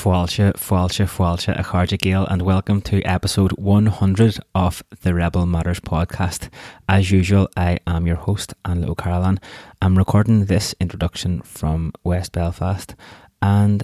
Fualcha, Fualcha, Fualcha, Acharja Gale, and welcome to episode 100 of the Rebel Matters podcast. As usual, I am your host, Anne O'Carolan. I'm recording this introduction from West Belfast, and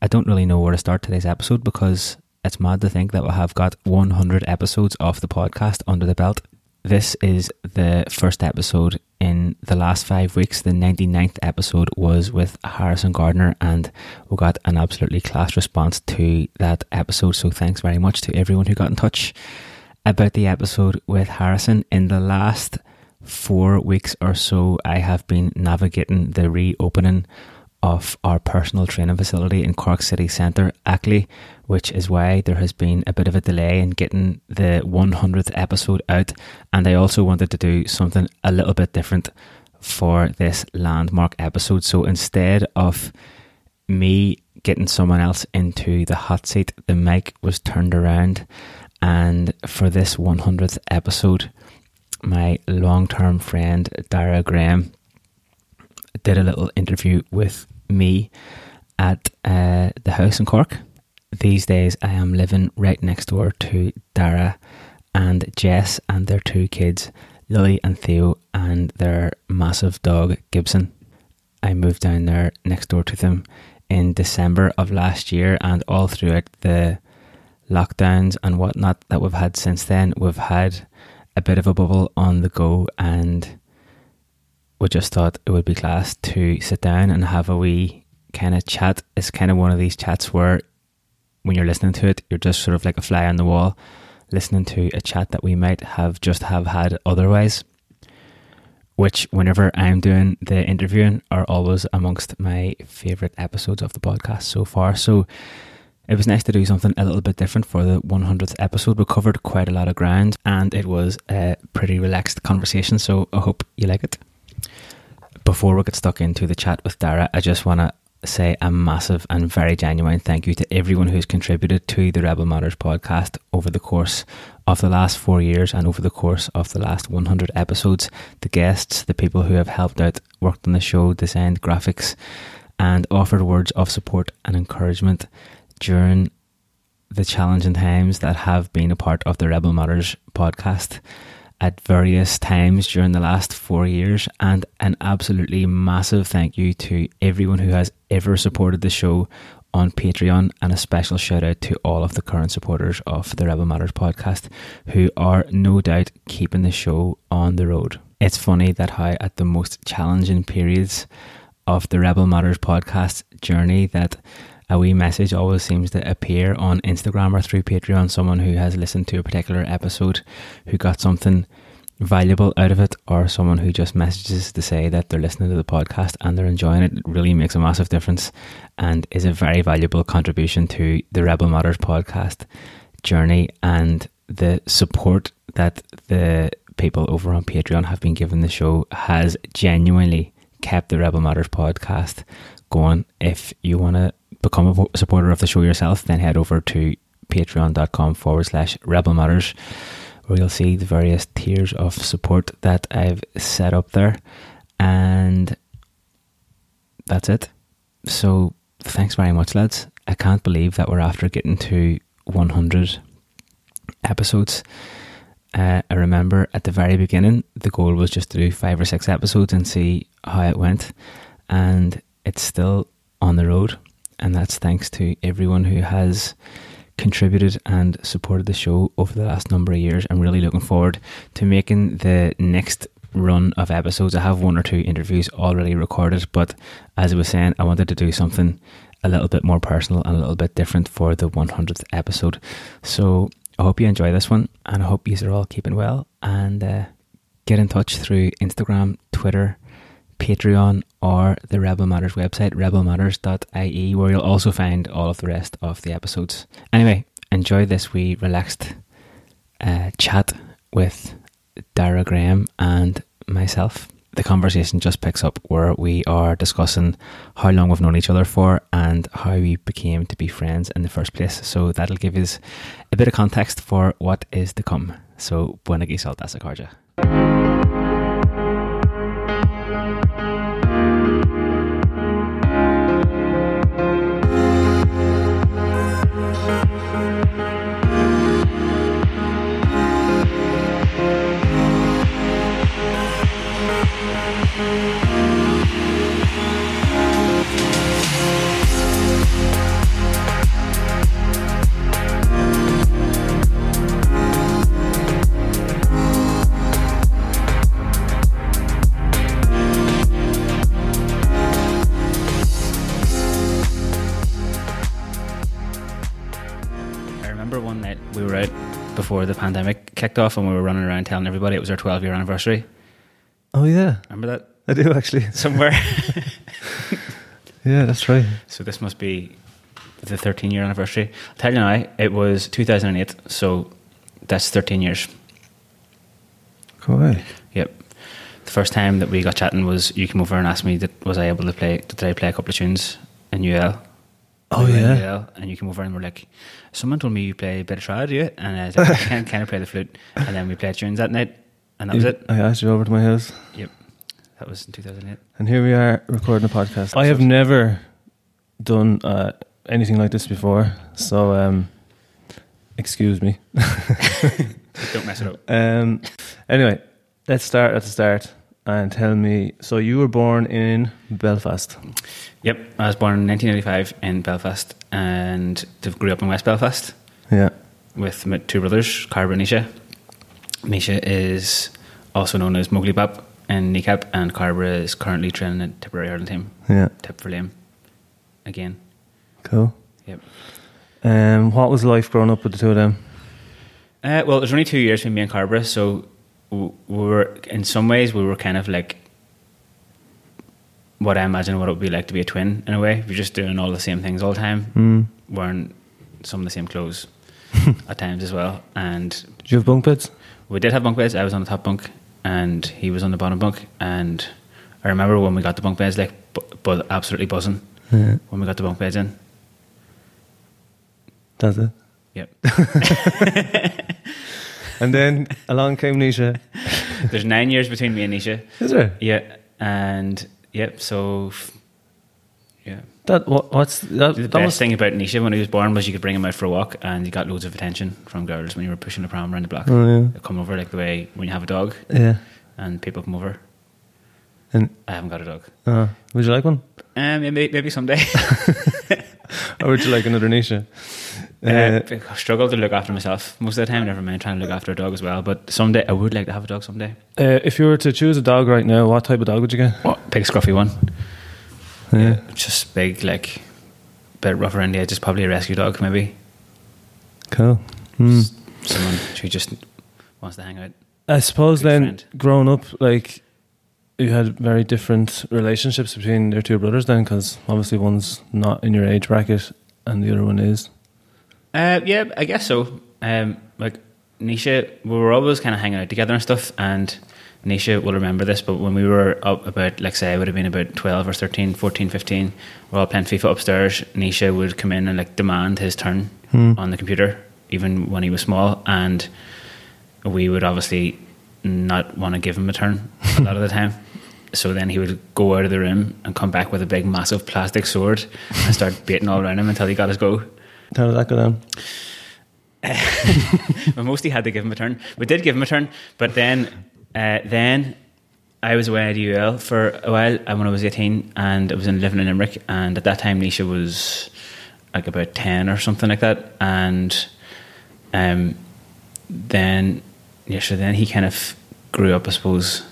I don't really know where to start today's episode because it's mad to think that we have got 100 episodes of the podcast under the belt. This is the first episode in the last five weeks. The 99th episode was with Harrison Gardner, and we got an absolutely class response to that episode. So, thanks very much to everyone who got in touch about the episode with Harrison. In the last four weeks or so, I have been navigating the reopening of our personal training facility in Cork City Centre, Ackley, which is why there has been a bit of a delay in getting the 100th episode out. And I also wanted to do something a little bit different for this landmark episode. So instead of me getting someone else into the hot seat, the mic was turned around. And for this 100th episode, my long term friend, Dara Graham, did a little interview with me at uh, the house in Cork. These days, I am living right next door to Dara and Jess and their two kids, Lily and Theo, and their massive dog, Gibson. I moved down there next door to them in December of last year, and all throughout the lockdowns and whatnot that we've had since then, we've had a bit of a bubble on the go and we just thought it would be class to sit down and have a wee kind of chat. It's kind of one of these chats where when you're listening to it, you're just sort of like a fly on the wall, listening to a chat that we might have just have had otherwise. Which, whenever I'm doing the interviewing, are always amongst my favourite episodes of the podcast so far. So it was nice to do something a little bit different for the 100th episode. We covered quite a lot of ground and it was a pretty relaxed conversation. So I hope you like it before we get stuck into the chat with Dara, I just want to say a massive and very genuine thank you to everyone who's contributed to the Rebel Matters podcast over the course of the last four years and over the course of the last 100 episodes. The guests, the people who have helped out, worked on the show, designed graphics, and offered words of support and encouragement during the challenging times that have been a part of the Rebel Matters podcast at various times during the last four years. And an absolutely massive thank you to everyone who has ever supported the show on Patreon, and a special shout out to all of the current supporters of the Rebel Matters podcast who are no doubt keeping the show on the road. It's funny that how, at the most challenging periods of the Rebel Matters podcast journey, that a wee message always seems to appear on Instagram or through Patreon. Someone who has listened to a particular episode who got something valuable out of it, or someone who just messages to say that they're listening to the podcast and they're enjoying it, it really makes a massive difference and is a very valuable contribution to the Rebel Matters podcast journey and the support that the people over on Patreon have been giving the show has genuinely kept the Rebel Matters podcast going. If you want to become a supporter of the show yourself, then head over to patreon.com forward slash rebel matters where you'll see the various tiers of support that I've set up there. And that's it. So thanks very much, lads. I can't believe that we're after getting to 100 episodes. Uh, I remember at the very beginning, the goal was just to do five or six episodes and see how it went. And it's still on the road and that's thanks to everyone who has contributed and supported the show over the last number of years. I'm really looking forward to making the next run of episodes. I have one or two interviews already recorded, but as I was saying, I wanted to do something a little bit more personal and a little bit different for the 100th episode. So I hope you enjoy this one and I hope you are all keeping well and uh, get in touch through Instagram, Twitter, Patreon, or the Rebel Matters website, rebelmatters.ie, where you'll also find all of the rest of the episodes. Anyway, enjoy this wee relaxed uh, chat with Dara Graham and myself. The conversation just picks up where we are discussing how long we've known each other for and how we became to be friends in the first place. So that'll give us a bit of context for what is to come. So, buena gisal dasakarja. I before the pandemic kicked off and we were running around telling everybody it was our 12 year anniversary. Oh yeah, Remember that? I do actually. Somewhere. Yeah, that's right. so this must be the 13 year anniversary. I'll tell you now, it was 2008, so that's 13 years. Cool. Yep. The first time that we got chatting was you came over and asked me that was I able to play did I play a couple of tunes in UL? Oh We were in yeah. UL, and you came over and were like, someone told me you play a bit of trad, do you? And I was like, I can kind of play the flute. And then we played tunes that night, and that was You- it. I asked you over to my house, Yep. That was in 2008. and here we are recording a podcast. I have never done uh, anything like this before, so um, excuse me. Don't mess it up. Um, anyway, let's start at the start and tell me. So you were born in Belfast. Yep. I was born in 1985 in Belfast and grew up in West Belfast Yeah. with my two brothers, Carver and Naoise. Naoise is also known as Móglaí Bap in Kneecap, and Carver is currently training at Tipperary Ireland team, Yeah. Tip for Lame. Again. Cool. Yep. Um, what was life growing up with the two of them? Uh, well, it was only two years between me and Carver, so we were, in some ways, we were kind of like what I imagine what it would be like to be a twin in a way. We're just doing all the same things all the time, Mm. wearing some of the same clothes at times as well. And Did you have bunk beds? we did have bunk beds. I was on the top bunk, and he was on the bottom bunk. And I remember when we got the bunk beds, like, bu- bu- absolutely buzzing Yeah. when we got the bunk beds in. That's it. Yep. And then along came Naoise. There's nine years between me and Naoise. Is there? Yeah, and yep. So, yeah. That what? What's that? The that best must- thing about Naoise when he was born was you could bring him out for a walk and you got loads of attention from girls when you were pushing the pram around the block. Oh yeah. They'd come over like the way when you have a dog Yeah. and people come over. And I haven't got a dog. uh, would you like one, Um, maybe, maybe someday. or would you like another Nisha? Uh, Uh, I struggle to look after myself most of the time. Never mind trying to look after a dog as well. But someday I would like to have a dog someday. uh, if you were to choose a dog right now, what type of dog would you get? What? Big scruffy one. Yeah. Just big, like, bit rough around the edges. Probably a rescue dog, maybe. Cool. S- Someone who just wants to hang out. I suppose then, friend. growing up, like you had very different relationships between your two brothers. Then, because obviously one's not in your age bracket and the other one is. Uh, yeah, I guess so. Um, like Naoise, we were always kind of hanging out together and stuff. And Naoise will remember this, but when we were up about, like, say, I would have been about 12 or 13, 14, 15, we're all playing FIFA upstairs. Naoise would come in and, like, demand his turn Hmm. on the computer, even when he was small. And we would obviously not want to give him a turn a lot of the time. So then he would go out of the room and come back with a big, massive plastic sword and start beating all around him until he got his go. How did that go down? we mostly had to give him a turn. We did give him a turn, but then, uh, then I was away at UL for a while uh, when I was eighteen, and I was in living in Limerick. And at that time, Naoise was like about ten or something like that. And um, then, yeah, so then he kind of grew up, I suppose,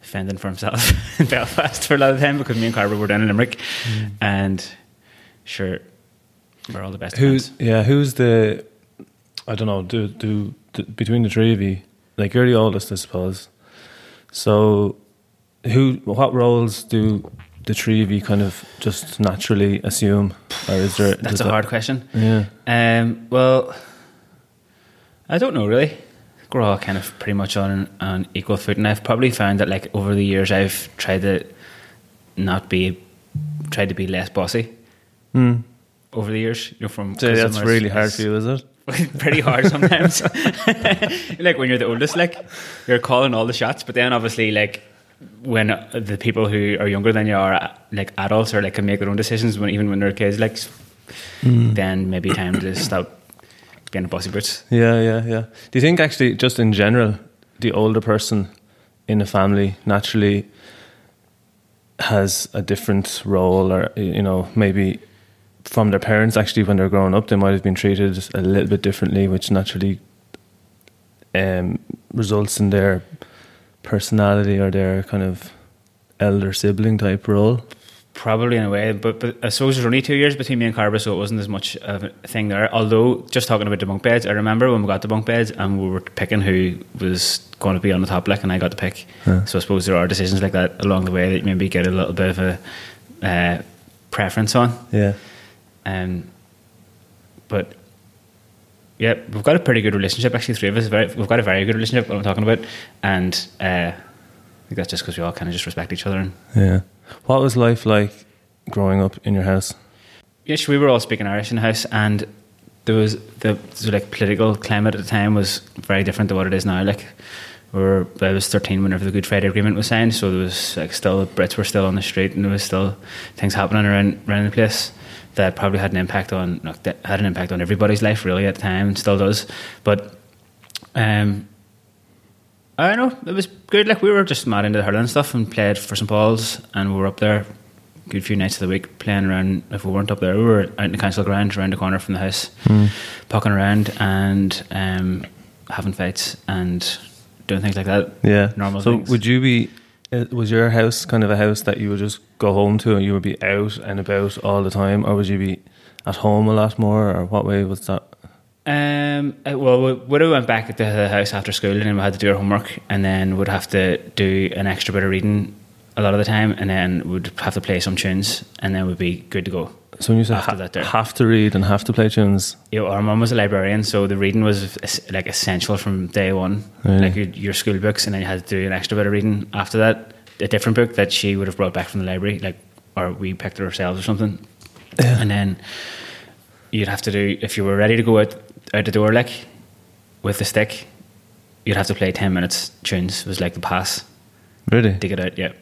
fending for himself in Belfast for a lot of time because me and Carver were down in Limerick, and sure, we're all the best. Who's friends. yeah? Who's the? I don't know. Do do, do between the three of you, like you're the oldest, I suppose. So, who? What roles do the three of you kind of just naturally assume, or is there? That's a that- hard question. Yeah. Um, well, I don't know really. We're all kind of pretty much on on equal footing. And I've probably found that like over the years, I've tried to not be, tried to be less bossy Mm. Over the years. You know, from So that's really hard for you, is it? pretty hard sometimes. like when you're the oldest, like you're calling all the shots, but then obviously like when the people who are younger than you are like adults or like can make their own decisions when even when they're kids, like mm. then maybe time to stop being a bossy bitch. Yeah, yeah, yeah. Do you think actually, just in general, the older person in a family naturally has a different role, or you know, maybe from their parents. Actually, when they're growing up, they might have been treated a little bit differently, which naturally um, results in their personality or their kind of elder sibling type role. Probably in a way, but, but I suppose there's only two years between me and Carver, so it wasn't as much of a thing there. Although, just talking about the bunk beds, I remember when we got the bunk beds and we were picking who was going to be on the top, like, and I got to pick. Huh. So I suppose there are decisions like that along the way that maybe get a little bit of a uh, preference on. Yeah. Um, but yeah, we've got a pretty good relationship. Actually, three of us, very, we've got a very good relationship. What I'm talking about, and uh, I think that's just because we all kind of just respect each other. And Yeah. What was life like growing up in your house? yes, we were all speaking Irish in the house, and there was the so like political climate at the time was very different to what it is now. Like, we were I was 13 whenever the Good Friday Agreement was signed, so there was like still Brits were still on the street, and there was still things happening around around the place that probably had an impact on that had an impact on everybody's life really at the time, and still does. But um, I don't know. It was good. Like we were just mad into the hurling stuff and played for St Paul's, and we were up there a good few nights of the week playing around. If we weren't up there, we were out in the council ground around the corner from the house, pucking around and um, having fights and doing things like that. Yeah. Normal So things. would you be? Uh, Was your house kind of a house that you would just go home to and you would be out and about all the time, or would you be at home a lot more, or what way was that? Um, uh, well, we would have went back to the house after school, and we had to do our homework, and then would have to do an extra bit of reading a lot of the time, and then would have to play some tunes, and then we'd be good to go. So when you say After ha- that there. have to read and have to play tunes, know, our mum was a librarian, so the reading was like essential from day one. Really? Like your, your school books, and then you had to do an extra bit of reading after that. A different book that she would have brought back from the library, like or we picked it ourselves or something. Yeah. And then you'd have to do if you were ready to go out out the door, like with the stick, you'd have to play ten minutes tunes. Was like the pass really? to get out. Yeah,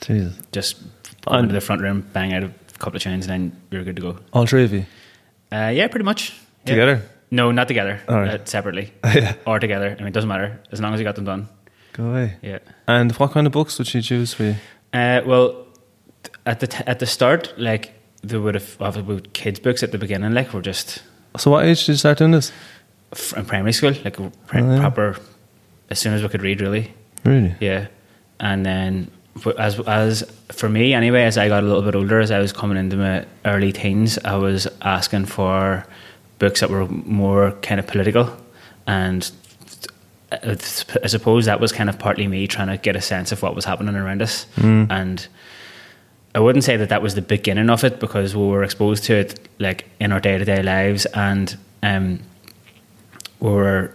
Jesus. just under the front room, bang out a couple of chains, and then you're good to go. All three of you Uh, yeah, pretty much Yeah. together. No, not together. All right. uh, separately yeah. or together. I mean, it doesn't matter as long as you got them done. Go away. Yeah. And what kind of books would she choose for you? Uh, well, at the t- at the start, like they would have obviously kids' books at the beginning, like we're just So what age did you start doing this? in primary school, like pri- Oh, yeah. proper as soon as we could read, really. Really? Yeah, and then as as for me anyway, as I got a little bit older, as I was coming into my early teens, I was asking for books that were more kind of political, and I suppose that was kind of partly me trying to get a sense of what was happening around us, Mm. and. I wouldn't say that that was the beginning of it because we were exposed to it like in our day to day lives, and um, we were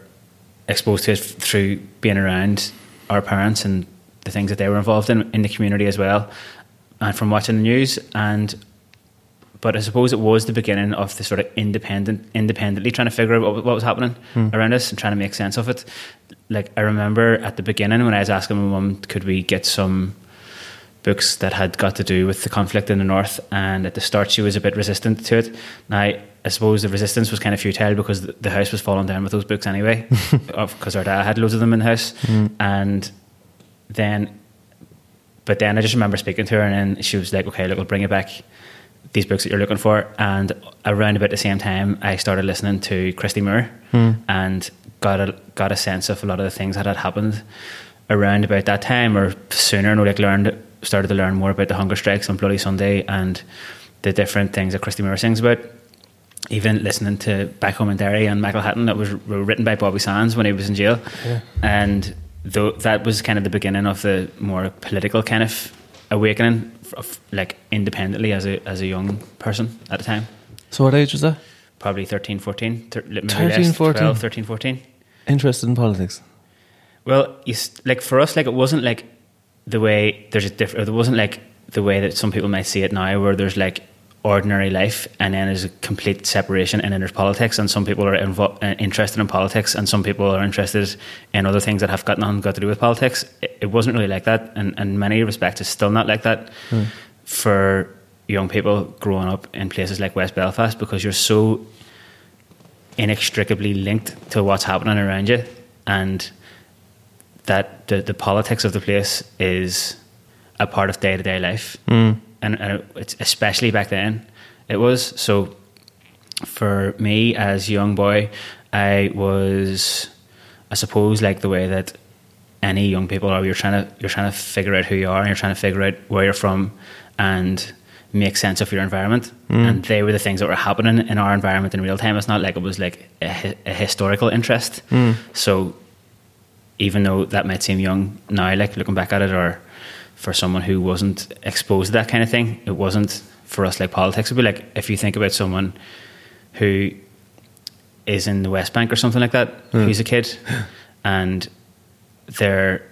exposed to it through being around our parents and the things that they were involved in in the community as well, and from watching the news. And but I suppose it was the beginning of the sort of independent, independently trying to figure out what, what was happening hmm. around us and trying to make sense of it. Like I remember at the beginning when I was asking my mum, could we get some books that had got to do with the conflict in the north, and at the start she was a bit resistant to it. Now I suppose the resistance was kind of futile because the, house was falling down with those books anyway, because our dad had loads of them in the house, hmm. and then, but then I just remember speaking to her, and then she was like, "Okay, look, we'll bring it back." These books that you're looking for, and around about the same time, I started listening to Christy Moore, hmm. and got a got a sense of a lot of the things that had happened around about that time or sooner. No, like learned started to learn more about the hunger strikes on Bloody Sunday and the different things that Christy Moore sings about. Even listening to Back Home in Derry and McIlhatton that was written by Bobby Sands when he was in jail, and though that was kind of the beginning of the more political kind of awakening, of, like independently as a as a young person at the time. So what age was that? Probably 13, 14, thir- maybe 13, less, 14. 12, 13, 14. Interested in politics? Well, you, s- like for us, like it wasn't like the way there's a different. There wasn't like the way that some people might see it now, where there's like ordinary life, and then there's a complete separation, and then there's politics, and some people are invo- uh, interested in politics, and some people are interested in other things that have got nothing got to do with politics. It, it wasn't really like that, and in many respects, it's still not like that for young people growing up in places like West Belfast because you're so inextricably linked to what's happening around you and that the, the politics of the place is a part of day to day life, Mm. And, and it- especially back then it was. So for me as a young boy, I was, I suppose, like the way that any young people are. You're trying to you're trying to figure out who you are, and you're trying to figure out where you're from, and make sense of your environment. Mm. And they were the things that were happening in our environment in real time. It's not like it was like a, a historical interest. Mm. So even though that might seem young now, like looking back at it, or for someone who wasn't exposed to that kind of thing, it wasn't for us like politics. It'd be like if you think about someone who is in the West Bank or something like that, who's a kid, and they're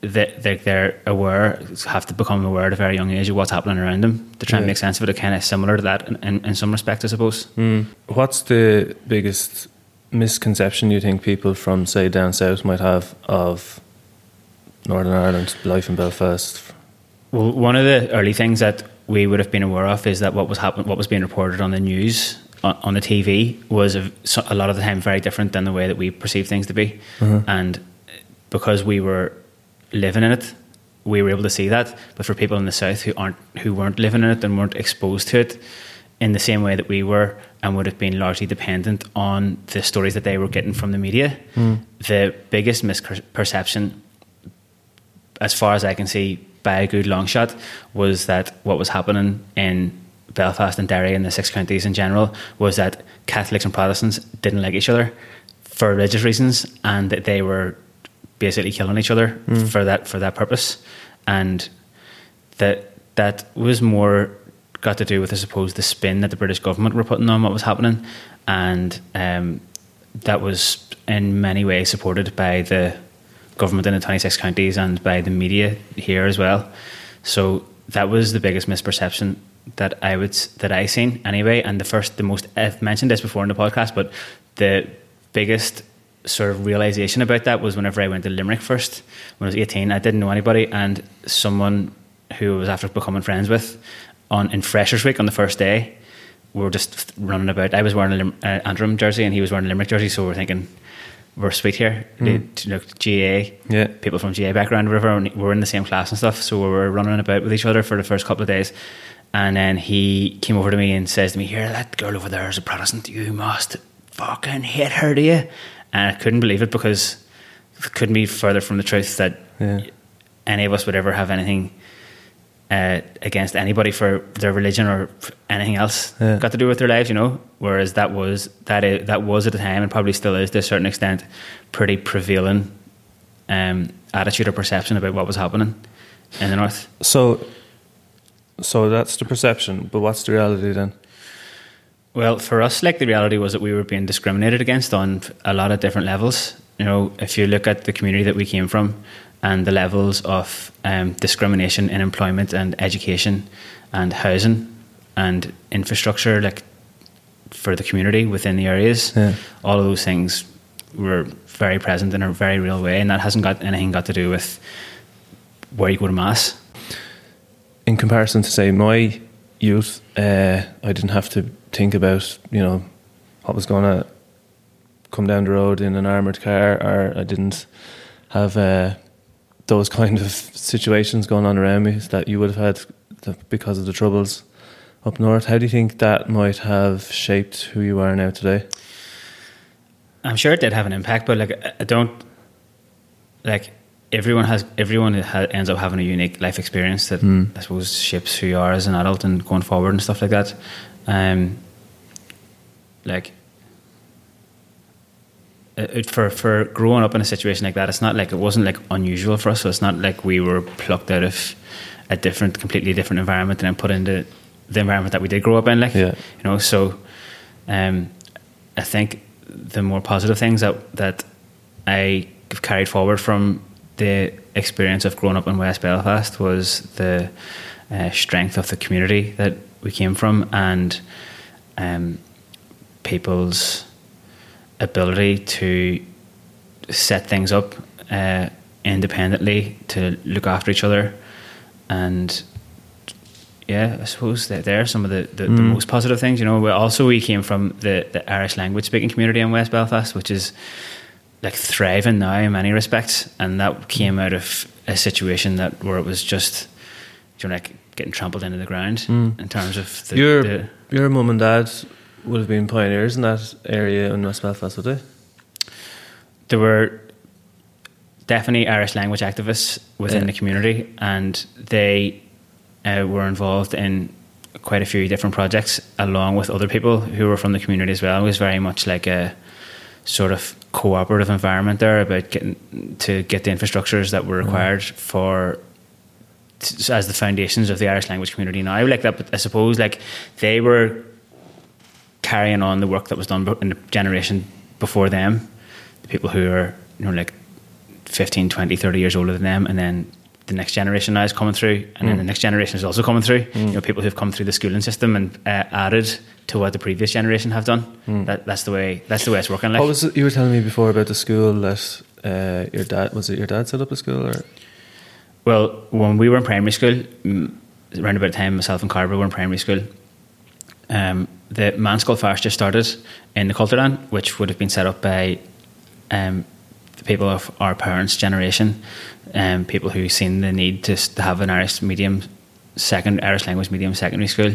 they, they, they're aware, have to become aware at a very young age of what's happening around them to try and Yeah. make sense of it. Kind of similar to that in, in, in some respect, I suppose. Mm. What's the biggest misconception you think people from, say, down south might have of Northern Ireland, life in Belfast? Well, one of the early things that we would have been aware of is that what was happen- what was being reported on the news on, on the TV was a, a lot of the time very different than the way that we perceive things to be, mm-hmm. and uh, because we were living in it, we were able to see that. But for people in the south who aren't who weren't living in it and weren't exposed to it in the same way that we were, and would have been largely dependent on the stories that they were getting from the media, mm. the biggest misperception as far as I can see, by a good long shot, was that what was happening in Belfast and Derry and the six counties in general was that Catholics and Protestants didn't like each other for religious reasons, and that they were basically killing each other for that for that purpose, and that that was more got to do with, I suppose, the spin that the British government were putting on what was happening, and um, that was in many ways supported by the government in the 26 counties and by the media here as well. So that was the biggest misperception that I would that I seen anyway. And the first, the most I've mentioned this before in the podcast, but the biggest sort of realization about that was whenever I went to Limerick first when I was 18. I didn't know anybody, and someone who I was after becoming friends with on in Freshers Week on the first day. We were just running about. I was wearing an uh, Antrim jersey, and he was wearing a Limerick jersey. So we we're thinking, we're sweet here. You know, GA, Yeah. people from GA background, whatever. and We're in the same class and stuff, so we were running about with each other for the first couple of days. And then he came over to me and says to me, "Here, that girl over there is a Protestant. You must fucking hate her, do you?" And I couldn't believe it because it couldn't be further from the truth that Yeah. any of us would ever have anything uh, against anybody for their religion or anything else Yeah. got to do with their lives, you know. Whereas that was that that was at the time and probably still is to a certain extent pretty prevailing um, attitude or perception about what was happening in the north. So, so that's the perception, but what's the reality then? Well, for us, like the reality was that we were being discriminated against on a lot of different levels. You know, if you look at the community that we came from and the levels of um, discrimination in employment and education and housing and infrastructure, like for the community within the areas, Yeah. all of those things were very present in a very real way, and that hasn't got anything got to do with where you go to mass. in comparison to say my youth, uh, I didn't have to think about you know what was going to come down the road in an armored car, or I didn't have uh, those kind of situations going on around me that you would have had the, because of the troubles up north. How do you think that might have shaped who you are now today? I'm sure it did have an impact, but like I- don't like everyone has everyone ha, ends up having a unique life experience that I suppose shapes who you are as an adult and going forward and stuff like that. Um, like it, it- for for growing up in a situation like that, it's not like it wasn't like unusual for us. So it's not like we were plucked out of a different, completely different environment and then put into the environment that we did grow up in. Like Yeah. you know, so um, I think the more positive things that that I carried forward from the experience of growing up in West Belfast was the uh, strength of the community that we came from and um, people's ability to set things up uh, independently to look after each other and yeah, I suppose that there are some of the, the, the most positive things. You know, we also we came from the, the Irish language speaking community in West Belfast, which is like thriving now in many respects, and that came out of a situation that where it was just you know, like getting trampled into the ground Mm. in terms of the, Your the your mum and dad would have been pioneers in that area in West Belfast, would they? there were definitely Irish language activists within Yeah. the community, and they uh, were involved in quite a few different projects along with other people who were from the community as well. It was very much like a sort of cooperative environment there about getting to get the infrastructures that were required for t- as the foundations of the Irish language community now. I like that, but I suppose like they were carrying on the work that was done in the generation before them, the people who are you know like 15, 20, 30 years older than them, and then the next generation now is coming through, and then the next generation is also coming through. You know, people who've come through the schooling system and uh, added to what the previous generation have done. That, that's the way. That's the way it's working. Like, What was it you were telling me before about the school that uh, your dad was it your dad set up a school or Well, when we were in primary school, mm, around about the time myself and Carver were in primary school, um, the Meánscoil Feirste just started in the Cultúrlann, which would have been set up by um, the people of our parents' generation, um, people who seen the need to, to have an Irish medium, second Irish language medium secondary school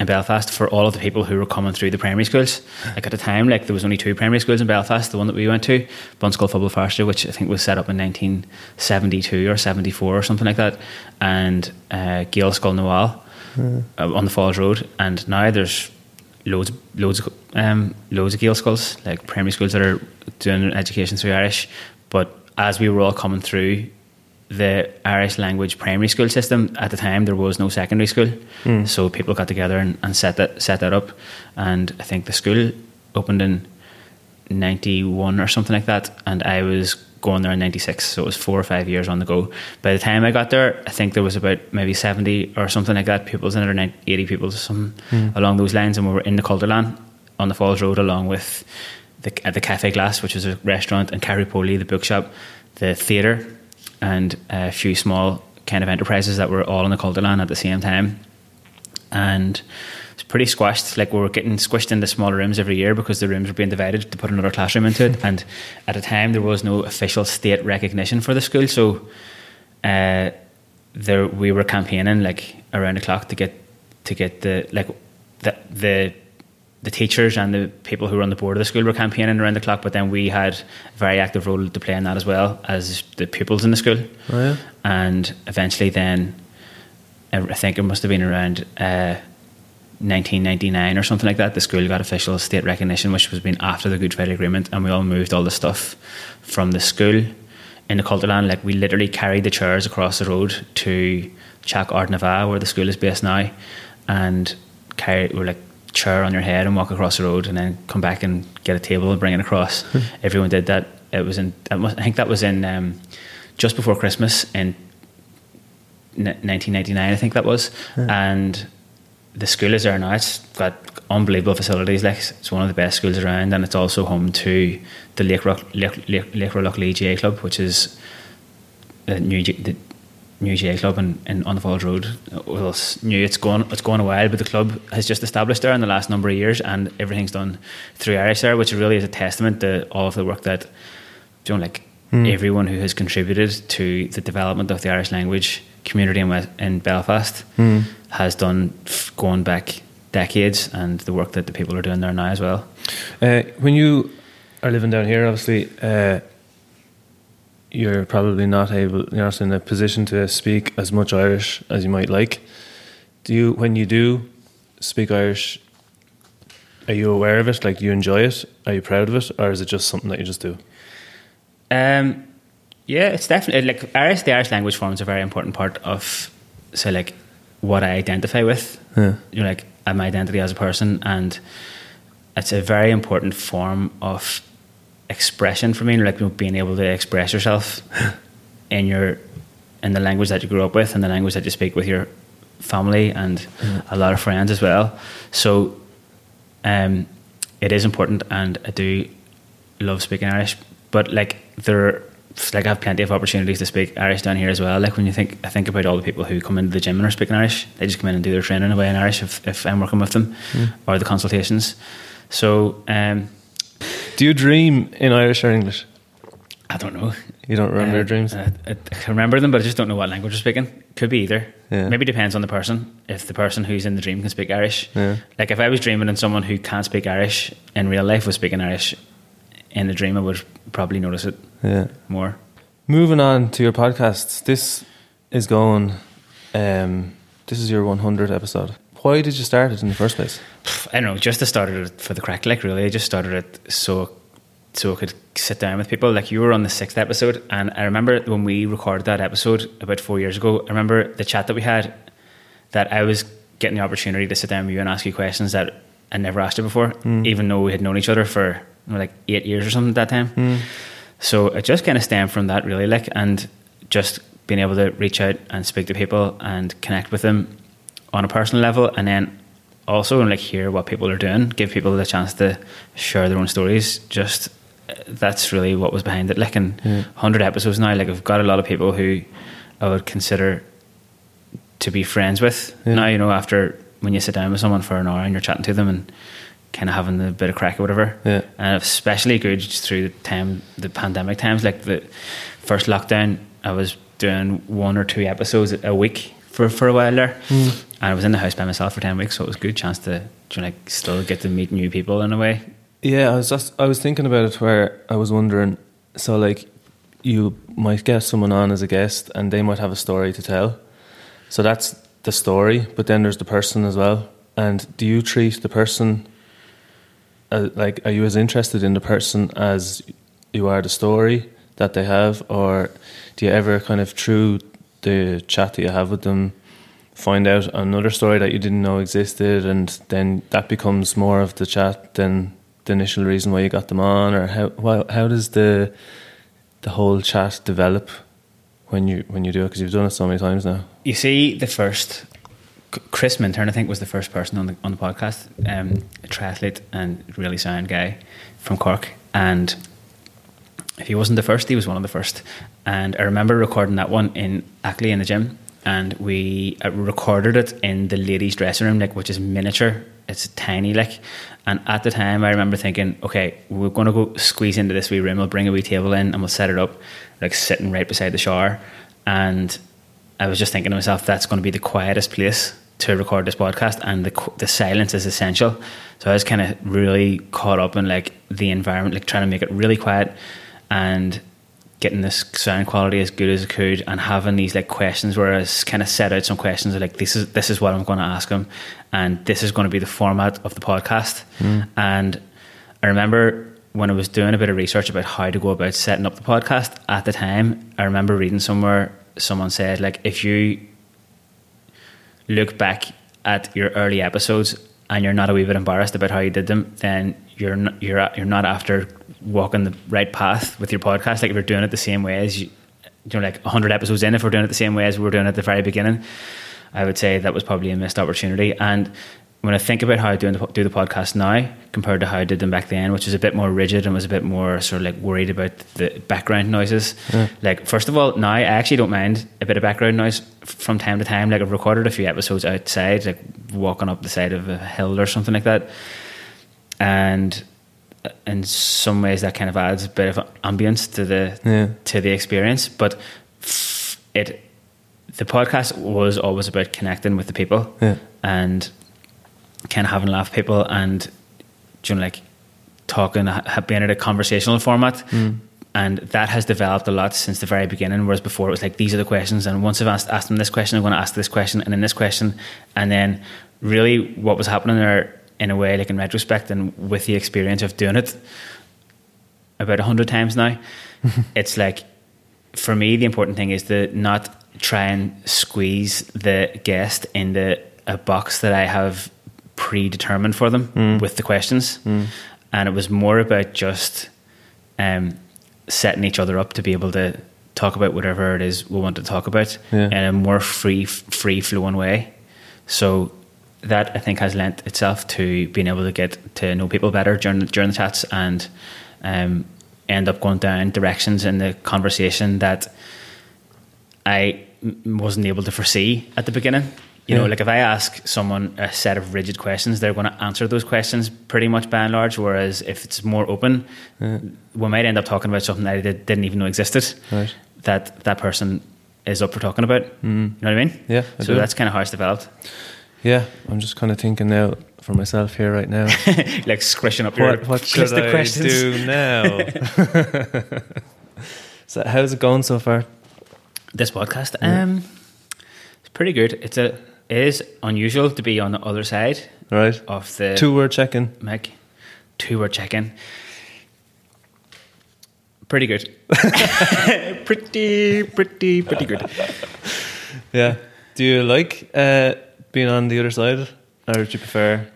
in Belfast for all of the people who were coming through the primary schools. Like at the time, like there was only two primary schools in Belfast. The one that we went to, Bunscoil Phobal Feirste, which I think was set up in 1972 or 74 or something like that, and uh, Gael Skull Noel uh, on the Falls Road. And now there's loads, loads, of, um, loads of Gael schools, like primary schools that are doing education through Irish. But as we were all coming through the Irish language primary school system at the time, there was no secondary school, so people got together and, and set that set that up. And I think the school opened in ninety one or something like that, and I was going there in ninety six, so it was four or five years on the go. By the time I got there, I think there was about maybe seventy or something like that pupils in it, or 90 eighty pupils, or something hmm. along those lines, and we were in the Cultúrlann on the Falls Road, along with the at the Caifé Glas, which was a restaurant, and Carrie Poli, the bookshop, the theatre, and a few small kind of enterprises that were all in the Cultúrlann at the same time. And it's pretty squashed. Like we were getting squished into smaller rooms every year because the rooms were being divided to put another classroom into it. And at the time, there was no official state recognition for the school, so uh, there we were campaigning like around the clock to get to get the like the the the teachers and the people who were on the board of the school were campaigning around the clock, but then we had a very active role to play in that as well as the pupils in the school. Oh, yeah? And eventually, then I I think it must have been around uh, 1999 or something like that. The school got official state recognition, which was been after the Good Friday Agreement, and we all moved all the stuff from the school in the Cultúrlann. Like we literally carried the chairs across the road to Chac Ardnava, where the school is based now, and carry we're like chair on your head and walk across the road, and then come back and get a table and bring it across. Everyone did that. It was in. I must- I think that was in um, just before Christmas in n- 1999. I think that was, and the school is there now. It's got unbelievable facilities. Like it's one of the best schools around, and it's also home to the Lake Rock Lake, Lake, Lake Rocklee GA Club, which is the new the new GA club in, in on the Falls Road. Well, it's new. It's gone. It's gone a while, but the club has just established there in the last number of years, and everything's done through Irish there, which really is a testament to all of the work that you know, like hmm. everyone who has contributed to the development of the Irish language community in, West, in Belfast has done f- going back decades, and the work that the people are doing there now as well. Uh, when you are living down here, obviously, uh, you're probably not able, you're not in a position to speak as much Irish as you might like. Do you, when you do speak Irish, are you aware of it? Like, do you enjoy it? Are you proud of it, or is it just something that you just do? Um, yeah, it's definitely like Irish. The Irish language forms a very important part of, so like, what I identify with. Yeah. You know, like my identity as a person, and it's a very important form of expression for me. Like you know, being able to express yourself in your in the language that you grew up with and the language that you speak with your family and a lot of friends as well. So, um, it is important, and I do love speaking Irish. But like there, like I have plenty of opportunities to speak Irish down here as well. Like when you think, I think about all the people who come into the gym and are speaking Irish. They just come in and do their training away in Irish if, if I'm working with them, or the consultations. So um, Do you dream in Irish or English? I don't know. You don't remember Uh, your dreams? uh, I, I remember them, but I just don't know what language they're speaking. Could be either. Yeah. Maybe depends on the person. If the person who's in the dream can speak Irish, Yeah. like if I was dreaming and someone who can't speak Irish in real life was speaking Irish in the dream, I would probably notice it Yeah. more. Moving on to your podcasts. This is going. Um, this is your 100 episode. Why did you start it in the first place? I don't know. Just I started it for the crack, like really. I just started it so so I could sit down with people. Like you were on the sixth episode, and I remember when we recorded that episode about four years ago. I remember the chat that we had. That I was getting the opportunity to sit down with you and ask you questions that I never asked you before, even though we had known each other for like eight years or something at that time. So it just kind of stemmed from that, really, like, and just being able to reach out and speak to people and connect with them on a personal level, and then also like hear what people are doing, give people the chance to share their own stories. Just uh, that's really what was behind it. Like, in hundred episodes now, like I've got a lot of people who I would consider to be friends with Yeah. now. You know, after when you sit down with someone for an hour and you're chatting to them and kind of having a bit of crack or whatever. Yeah. And especially good through the time, the pandemic times, like the first lockdown, I was doing one or two episodes a week for, for a while there. Hmm. And I was in the house by myself for 10 weeks, so it was a good chance to, to like still get to meet new people in a way. Yeah, I was just I was thinking about it where I was wondering. So like, you might get someone on as a guest, and they might have a story to tell. So that's the story, but then there's the person as well. And do you treat the person? Uh, like, are you as interested in the person as you are the story that they have, or do you ever kind of through the chat that you have with them? Find out another story that you didn't know existed, and then that becomes more of the chat than the initial reason why you got them on, or how how, how does the the whole chat develop when you when you do it? Because you've done it so many times now. You see, the first Chris Minturn, I think, was the first person on the on the podcast, um, a triathlete and really sound guy from Cork. And if he wasn't the first, he was one of the first. And I remember recording that one in Ackley in the gym, and we uh, recorded it in the ladies' dressing room, like which is miniature. It's tiny, like. And at the time, I remember thinking, okay, we're going to go squeeze into this wee room. We'll bring a wee table in and we'll set it up, like sitting right beside the shower. And I was just thinking to myself, that's going to be the quietest place to record this podcast, and the the silence is essential. So I was kind of really caught up in like the environment, like trying to make it really quiet and getting this sound quality as good as I could, and having these like questions where I was kind of set out some questions like this is this is what I'm going to ask him, and this is going to be the format of the podcast. Mm. And I remember when I was doing a bit of research about how to go about setting up the podcast at the time, I remember reading somewhere someone said like if you look back at your early episodes and you're not a wee bit embarrassed about how you did them, then you're not, you're you're not after walking the right path with your podcast. Like if you're doing it the same way as you, you know, like 100 episodes in, if we're doing it the same way as we were doing at the very beginning, I would say that was probably a missed opportunity. And when I think about how I do the, do the podcast now compared to how I did them back then, which was a bit more rigid and was a bit more sort of like worried about the background noises. Like first of all, now I actually don't mind a bit of background noise from time to time. Like I've recorded a few episodes outside, like walking up the side of a hill or something like that, and in some ways that kind of adds a bit of ambience to the Yeah. to the experience. But it the podcast was always about connecting with the people Yeah. and kind of having laugh people and you know, like talking, being in a conversational format. Mm. And that has developed a lot since the very beginning. Whereas before it was like, these are the questions. And once I've asked, asked them this question, I'm going to ask this question and then this question. And then really what was happening there in a way, like in retrospect and with the experience of doing it about a hundred times now, it's like, for me, the important thing is to not try and squeeze the guest into a box that I have predetermined for them with the questions. And it was more about just um, setting each other up to be able to talk about whatever it is we want to talk about Yeah. in a more free, free flowing way. So that I think has lent itself to being able to get to know people better during during the chats and um, end up going down directions in the conversation that I wasn't able to foresee at the beginning. You know, like if I ask someone a set of rigid questions, they're going to answer those questions pretty much by and large. Whereas if it's more open, we might end up talking about something that I did, didn't even know existed. Right. That that person is up for talking about. You know what I mean? Yeah, I so do. that's kind of how it's developed. Yeah, I'm just kind of thinking now for myself here right now. like squishing up your what what should I questions. do now? so how's it going so far? This podcast, um, it's pretty good. It's a it is unusual to be on the other side Right. of the Two word checking. mic. Two were checking. Pretty good. pretty, pretty, pretty good. Yeah. Do you like uh, being on the other side, or do you prefer?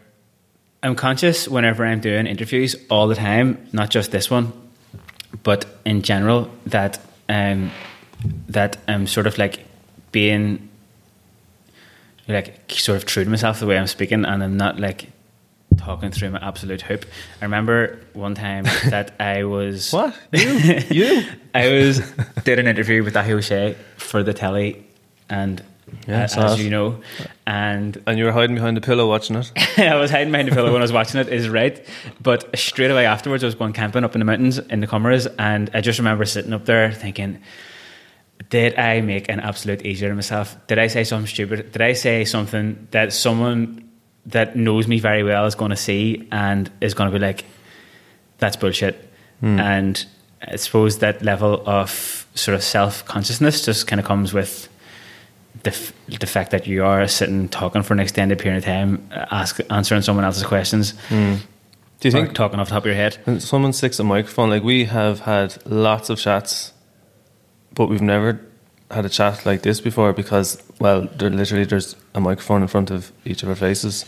I'm conscious whenever I'm doing interviews all the time, not just this one, but in general, that um, that I'm sort of like being like sort of true to myself the way I'm speaking, and I'm not like talking through my absolute hoop. I remember one time that I was What you? you? I was did an interview with Dáithí Ó Sé for the telly, and Yeah, uh, as you know, and And you were hiding behind the pillow watching it. I was hiding behind the pillow when I was watching it. Is right, but straight away afterwards, I was going camping up in the mountains in the Comeraghs, and I just remember sitting up there thinking. Did I make an absolute easier of myself? Did I say something stupid? Did I say something that someone that knows me very well is going to see and is going to be like, that's bullshit? And I suppose that level of sort of self consciousness just kind of comes with the, f- the fact that you are sitting talking for an extended period of time, uh, ask, answering someone else's questions, Do you think talking off the top of your head. when someone sticks a microphone, like we have had lots of chats, but we've never had a chat like this before because, well, literally there's a microphone in front of each of our faces.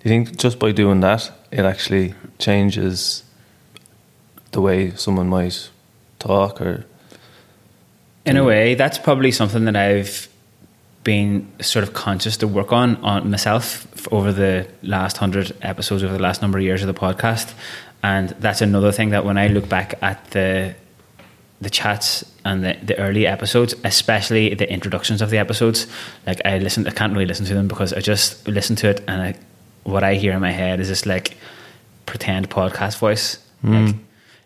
Do you think just by doing that, it actually changes the way someone might talk or? In a way, that's probably something that I've been sort of conscious to work on on myself over the last hundred episodes, over the last number of years of the podcast, and that's another thing that when I look back at the the chats and the, the early episodes, especially the introductions of the episodes, like I listen, I can't really listen to them because I just listen to it and I, what I hear in my head is this like pretend podcast voice, hmm. like,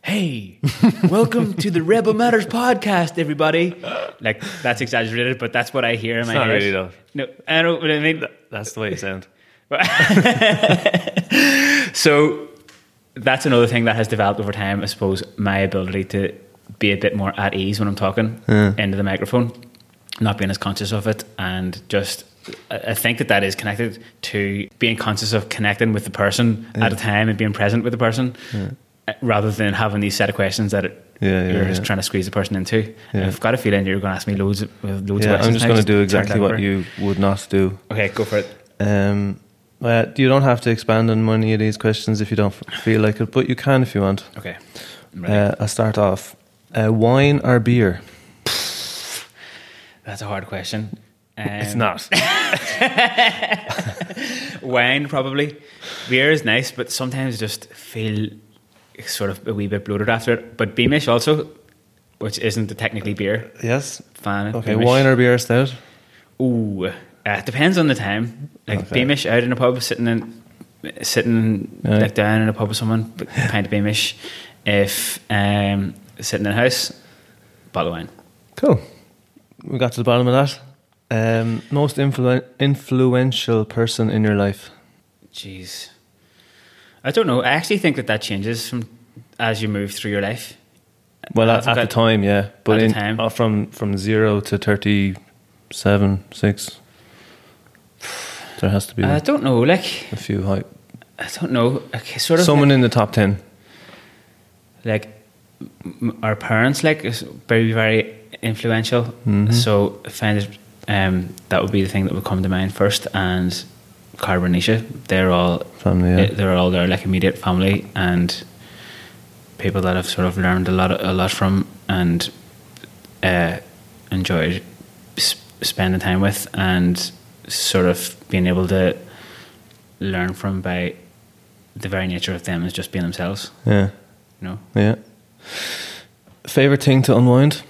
"Hey, welcome to the Rebel Matters podcast, everybody." Like that's exaggerated, but that's what I hear in my not head. really, though. No, I don't. What I mean, That's the way it sounds. so that's another thing that has developed over time. I suppose my ability to be a bit more at ease when I'm talking Yeah. into the microphone, not being as conscious of it, and just I think that that is connected to being conscious of connecting with the person at a time and being present with the person, uh, rather than having these set of questions that it, Yeah, yeah, you're yeah. just trying to squeeze the person into. Yeah. I've got a feeling you're going to ask me loads, of, loads of Yeah, questions. I'm just going to do exactly what you would not do. Okay, go for it. Um, well, you don't have to expand on any of these questions if you don't feel like it, but you can if you want. Okay. Uh, I'll start off. Uh, wine or beer? That's a hard question. it's Um, not. Wine, probably. Beer is nice, but sometimes just feel sort of a wee bit bloated after it. But Beamish also, which isn't technically beer, yes. fan. Okay, Beamish. wine or beer stout? Ooh, uh, it depends on the time. Like Okay. Beamish out in a pub, sitting in, sitting Yeah. like down in a pub with someone, pint of Beamish. If um, sitting in a house, bottle of wine. Cool. We got to the bottom of that. Um, most influ- influential person in your life? Jeez. I don't know. I actually think that that changes from as you move through your life. Well, at, at the time, yeah, but at the in, time. uh, from from zero to thirty-seven, six, there has to be I don't know. Like a few high. I don't know. Like, sort of Someone like, in the top ten. like our parents like is very very influential. Mhm. So I find it um, that would be the thing that would come to mind first. And Carbonisha, they're all Family, yeah. they're all their like immediate family and people that I've sort of learned a lot a lot from and uh, enjoyed s- spending time with and sort of being able to learn from by the very nature of them is just being themselves. Yeah, You know, yeah. Favorite thing to unwind?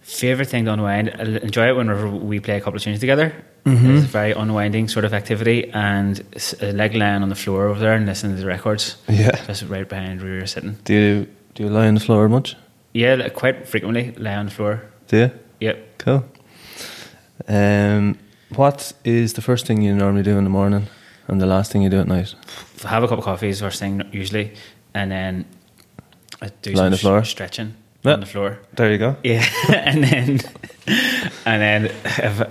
favorite thing to unwind. I enjoy it whenever we play a couple of tunes together. Mhm. Mm. a very unwinding sort of activity, and like lying on the floor over there and listening to the records, Yeah. just right behind where you're sitting. Do you do you lie on the floor much? Yeah, quite frequently lie on the floor. Do you? Yep. Cool. Um, what is the first thing you normally do in the morning, and the last thing you do at night? have a cup of coffee is first thing usually, and then I do Lie on some the floor? stretching Yeah. on the floor. There you go. Yeah, and then and then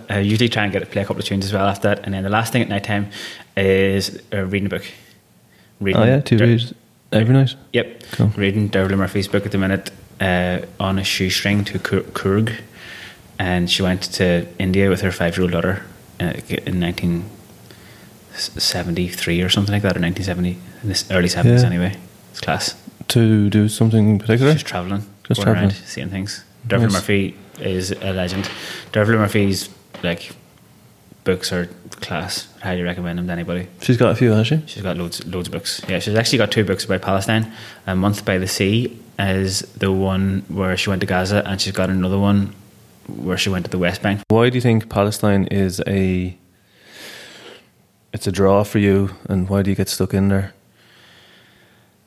I usually try and get to play a couple of tunes as well after that, and then the last thing at night time is uh, reading a book. Reading, Oh yeah, two Der- reads every night. Yep, Cool. reading Dervla Murphy's book at the minute uh, on a shoestring to Coorg, and she went to India with her five-year-old daughter uh, in 1973 or something like that, or 1970, in the early 70s Yeah. anyway. It's class. To do something in particular. Just traveling, Just going around, travelling. seeing things. Dervla Nice. Murphy is a legend. Dervla Murphy's like books are class. I highly recommend them to anybody. She's got a few, hasn't she? She's got loads, loads of books. Yeah, she's actually got two books about Palestine. A Month by the Sea is the one where she went to Gaza, and she's got another one where she went to the West Bank. Why do you think Palestine is a it's a draw for you, and why do you get stuck in there?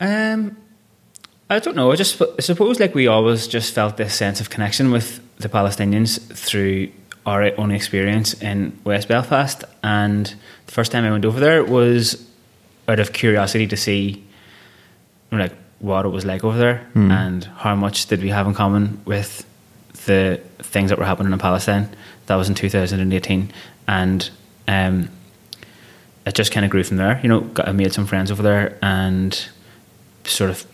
Um, I don't know. I just I suppose like we always just felt this sense of connection with the Palestinians through our own experience in West Belfast, and the first time I went over there was out of curiosity to see like what it was like over there Hmm. and how much did we have in common with the things that were happening in Palestine. That was in 2018, and um, it just kind of grew from there. You know, got, I made some friends over there and sort of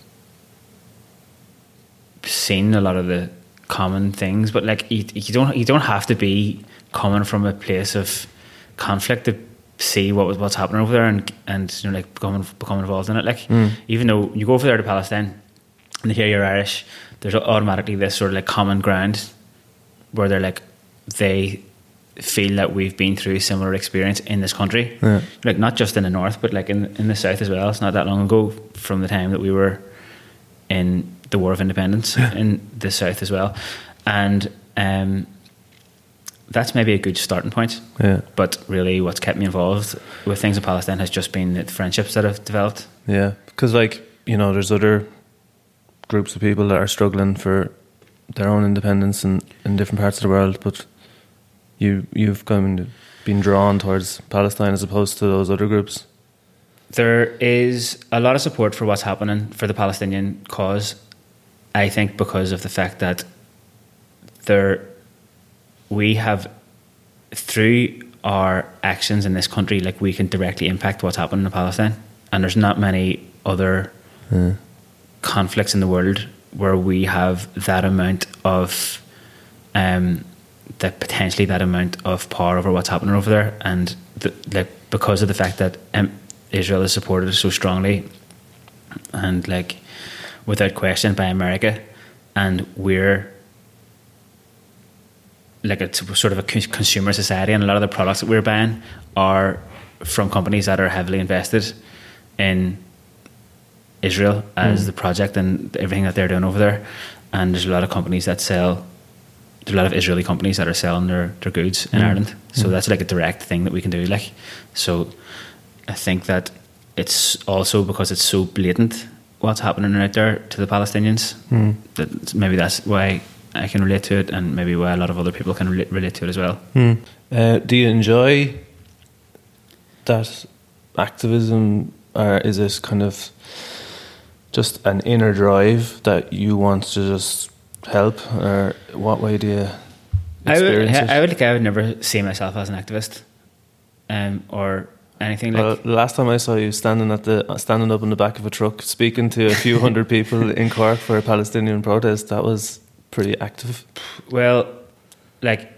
seen a lot of the common things, but like you, you don't you don't have to be coming from a place of conflict to see what was what's happening over there and and you know like becoming become involved in it. Like Mm. even though you go over there to Palestine and they hear you're Irish, there's automatically this sort of like common ground where they're like they feel that we've been through similar experience in this country Yeah. like not just in the north, but like in in the south as well. It's not that long ago from the time that we were in the War of Independence in the south as well, and um, that's maybe a good starting point. Yeah, But really, what's kept me involved with things in Palestine has just been the friendships that have developed. yeah. Because like you know, there's other groups of people that are struggling for their own independence in, in different parts of the world, but you you've kind of been drawn towards Palestine as opposed to those other groups. There is a lot of support for what's happening for the Palestinian cause. I think because of the fact that there, we have through our actions in this country, like we can directly impact what's happening in Palestine, and there's not many other Yeah. conflicts in the world where we have that amount of um, that potentially that amount of power over what's happening over there, and the, like because of the fact that um, Israel is supported so strongly and like without question by America, and we're like it's sort of a consumer society, and a lot of the products that we're buying are from companies that are heavily invested in Israel as Mm. the project and everything that they're doing over there. And there's a lot of companies that sell. There's a lot of Israeli companies that are selling their, their goods in Mm. Ireland. So Mm. that's like a direct thing that we can do. Like, so I think that it's also because it's so blatant what's happening out there to the Palestinians. Mm. That maybe that's why I can relate to it, and maybe why a lot of other people can relate, relate to it as well. Hmm. Uh, do you enjoy that activism, or is this kind of just an inner drive that you want to just help, or what way do you I would, experience it? I would, like, I would never see myself as an activist, um, or anything like. Well, the last time I saw you standing at the standing up in the back of a truck, speaking to a few hundred people in Cork for a Palestinian protest, that was pretty active. Well, like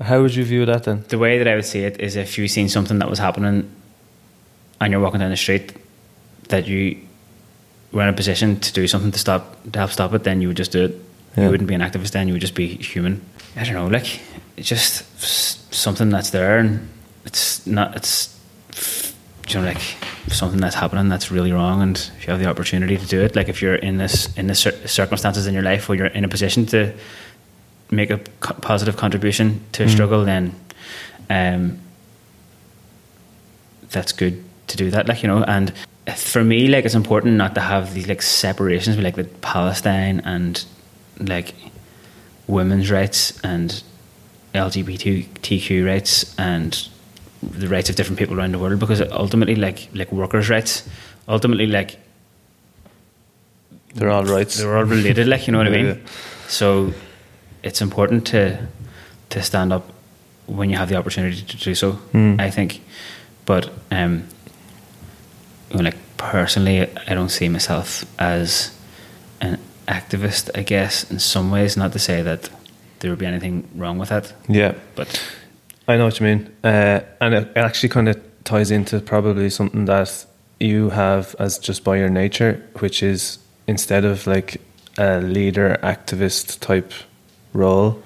How would you view that then? the way that I would see it is if you've seen something that was happening and you're walking down the street that you were in a position to do something to stop to help stop it, then you would just do it. Yeah. You wouldn't be an activist then, you would just be human. I don't know, like it's just something that's there and it's not it's you know like something that's happening that's really wrong and if you have the opportunity to do it like if you're in this in this cir- circumstances in your life where you're in a position to make a co- positive contribution to a Mm. struggle then um, that's good to do that. Like you know, and for me, like it's important not to have these like separations, like with Palestine and like women's rights and LGBTQ rights and the rights of different people around the world because ultimately like like workers' rights ultimately like they're all rights. they're all related like you know what Yeah, I mean? Yeah. so it's important to to stand up when you have the opportunity to do so Mm. I think. But um you know, like personally I don't see myself as an activist I guess in some ways. Not to say that there would be anything wrong with that. Yeah. But I know what you mean, uh, and it actually kind of ties into probably something that you have as just by your nature, which is instead of like a leader activist type role,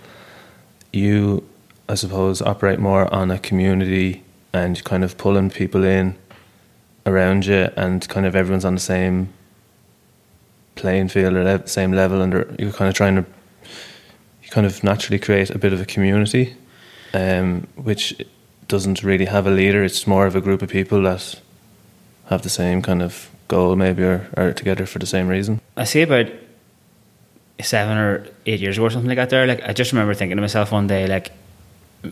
you, I suppose, operate more on a community and kind of pulling people in around you, and kind of everyone's on the same playing field or le- same level, and you're kind of trying to you kind of naturally create a bit of a community, um, which doesn't really have a leader. It's more of a group of people that have the same kind of goal, maybe, or are together for the same reason. I say about seven or eight years ago or something like that. There, like I just remember thinking to myself one day, like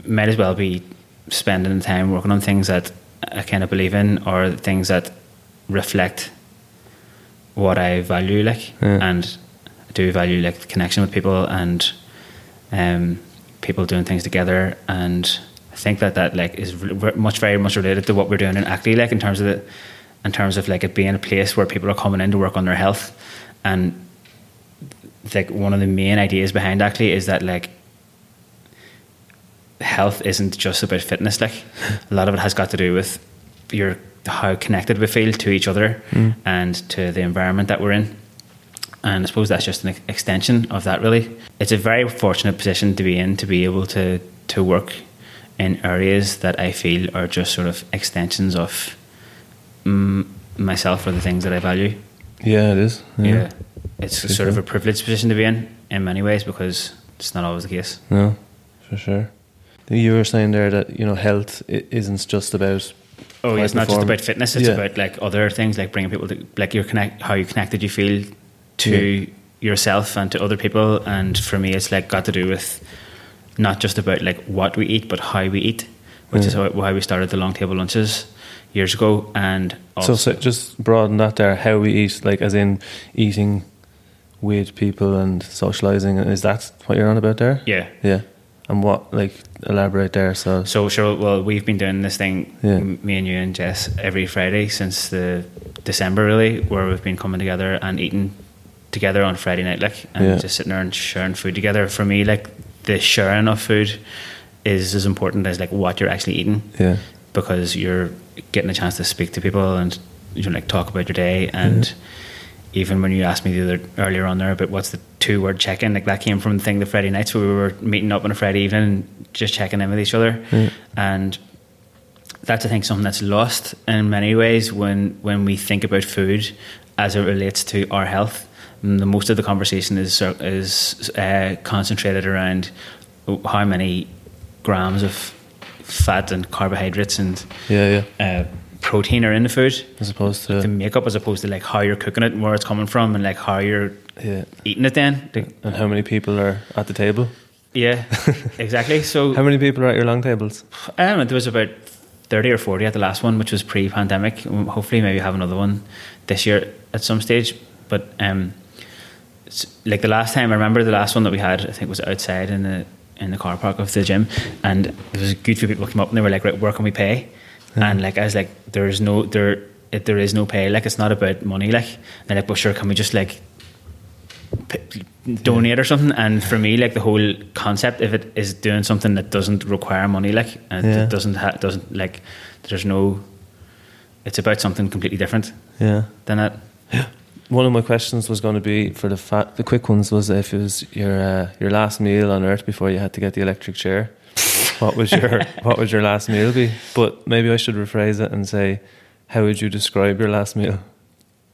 might as well be spending the time working on things that I kind of believe in or things that reflect what I value, like, Yeah. and I do value like the connection with people and um, people doing things together, and I think that that like is much very much related to what we're doing in Ackley, like in terms of the, in terms of like it being a place where people are coming in to work on their health, and like one of the main ideas behind Ackley is that like health isn't just about fitness. Like a lot of it has got to do with your how connected we feel to each other mm. and to the environment that we're in. And I suppose that's just an extension of that. Really, it's a very fortunate position to be in to be able to to work in areas that I feel are just sort of extensions of mm, myself or the things that I value. Yeah, it is. Yeah, it's Pretty sort of a privileged position to be in in many ways because it's not always the case. No, for sure. You were saying there that you know health isn't just about. Oh, high it's not just about fitness. It's Yeah. about like other things, like bringing people to like your connect, how you connected you feel to Yeah. yourself and to other people. And for me, it's like got to do with not just about like what we eat, but how we eat, which is Yeah. how, how we started the long table lunches years ago. And So, so just broaden that there. How we eat, like as in eating with people and socializing. Is that what you're on about there? yeah. Yeah. And what like elaborate there? So So sure. Well, we've been doing this thing, Yeah. me and you and Jess, every Friday since the December, really, where we've been coming together and eating together on Friday night, like, and Yeah. just sitting there and sharing food together. For me, like, the sharing of food is as important as like what you're actually eating, yeah, because you're getting a chance to speak to people and you know, like talk about your day and. Even when you asked me the other earlier on there about what's the two word check in, like that came from the thing the Friday nights where we were meeting up on a Friday evening and just checking in with each other. And that's I think something that's lost in many ways when when we think about food as it relates to our health. The most of the conversation is is uh, concentrated around how many grams of fat and carbohydrates and yeah, yeah. uh, protein are in the food As opposed to the makeup as opposed to like how you're cooking it and where it's coming from and like how you're yeah, eating it then and how many people are at the table? yeah exactly so How many people are at your long tables? Um, there was about 30 or 40 at the last one, which was pre pandemic. Hopefully, maybe have another one this year at some stage. But um, like the last time, I remember the last one that we had, I think was outside in the in the car park of the gym. And it was a good few people came up and they were like, right, where can we pay? And like, I was like, there's no, there, it, there is no pay. Like, it's not about money. Like, and they're like, well, sure, can we just like p- donate or something. And for me, like the whole concept of it is doing something that doesn't require money, like and Yeah. it doesn't ha- doesn't like there's no. It's about something completely different Yeah. than that. One of my questions was going to be for the fat, the quick ones was if it was your uh, your last meal on earth before you had to get the electric chair. What was your what would your last meal be? But maybe I should rephrase it and say, how would you describe your last meal?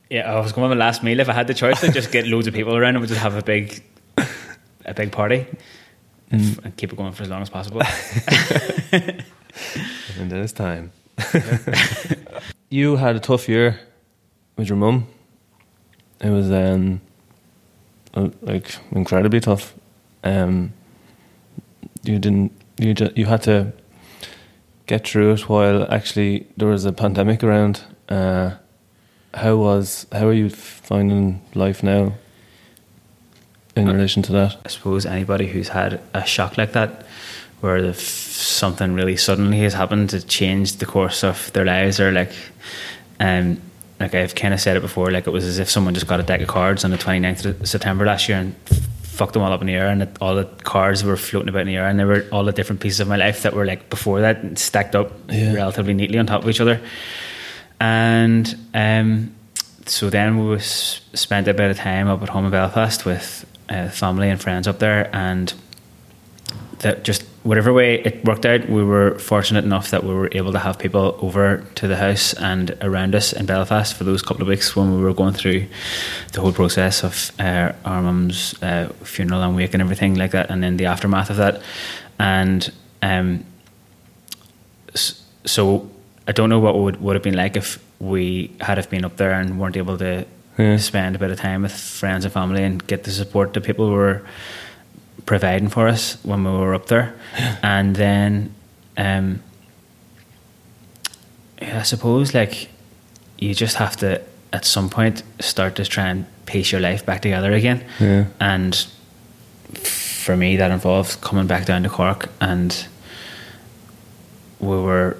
Yeah, I was going with my last meal. If I had the choice, I'd just get loads of people around and we'd just have a big, a big party, Mm. and keep it going for as long as possible. and then it's time. you had a tough year with your mum. It was um, like incredibly tough. Um, you didn't. You ju- you had to get through it while actually there was a pandemic around. Uh, how was how are you finding life now in Uh, relation to that? I suppose anybody who's had a shock like that, where something really suddenly has happened to change the course of their lives, or like, um, like I've kind of said it before, like it was as if someone just got a deck of cards on the 29th of September last year and fucked them all up in the air, and it, all the cards were floating about in the air, and there were all the different pieces of my life that were like before that stacked up Yeah. relatively neatly on top of each other, and um, so then we was, spent a bit of time up at home in Belfast with uh, family and friends up there, and that just whatever way it worked out, we were fortunate enough that we were able to have people over to the house and around us in Belfast for those couple of weeks when we were going through the whole process of uh, our mum's uh, funeral and wake and everything like that, and then the aftermath of that, and um, so I don't know what would would have been like if we had have been up there and weren't able to Yeah. spend a bit of time with friends and family and get the support that people were providing for us when we were up there, and then um, yeah, I suppose like you just have to at some point start to try and piece your life back together again, Yeah. and for me that involved coming back down to Cork. And we were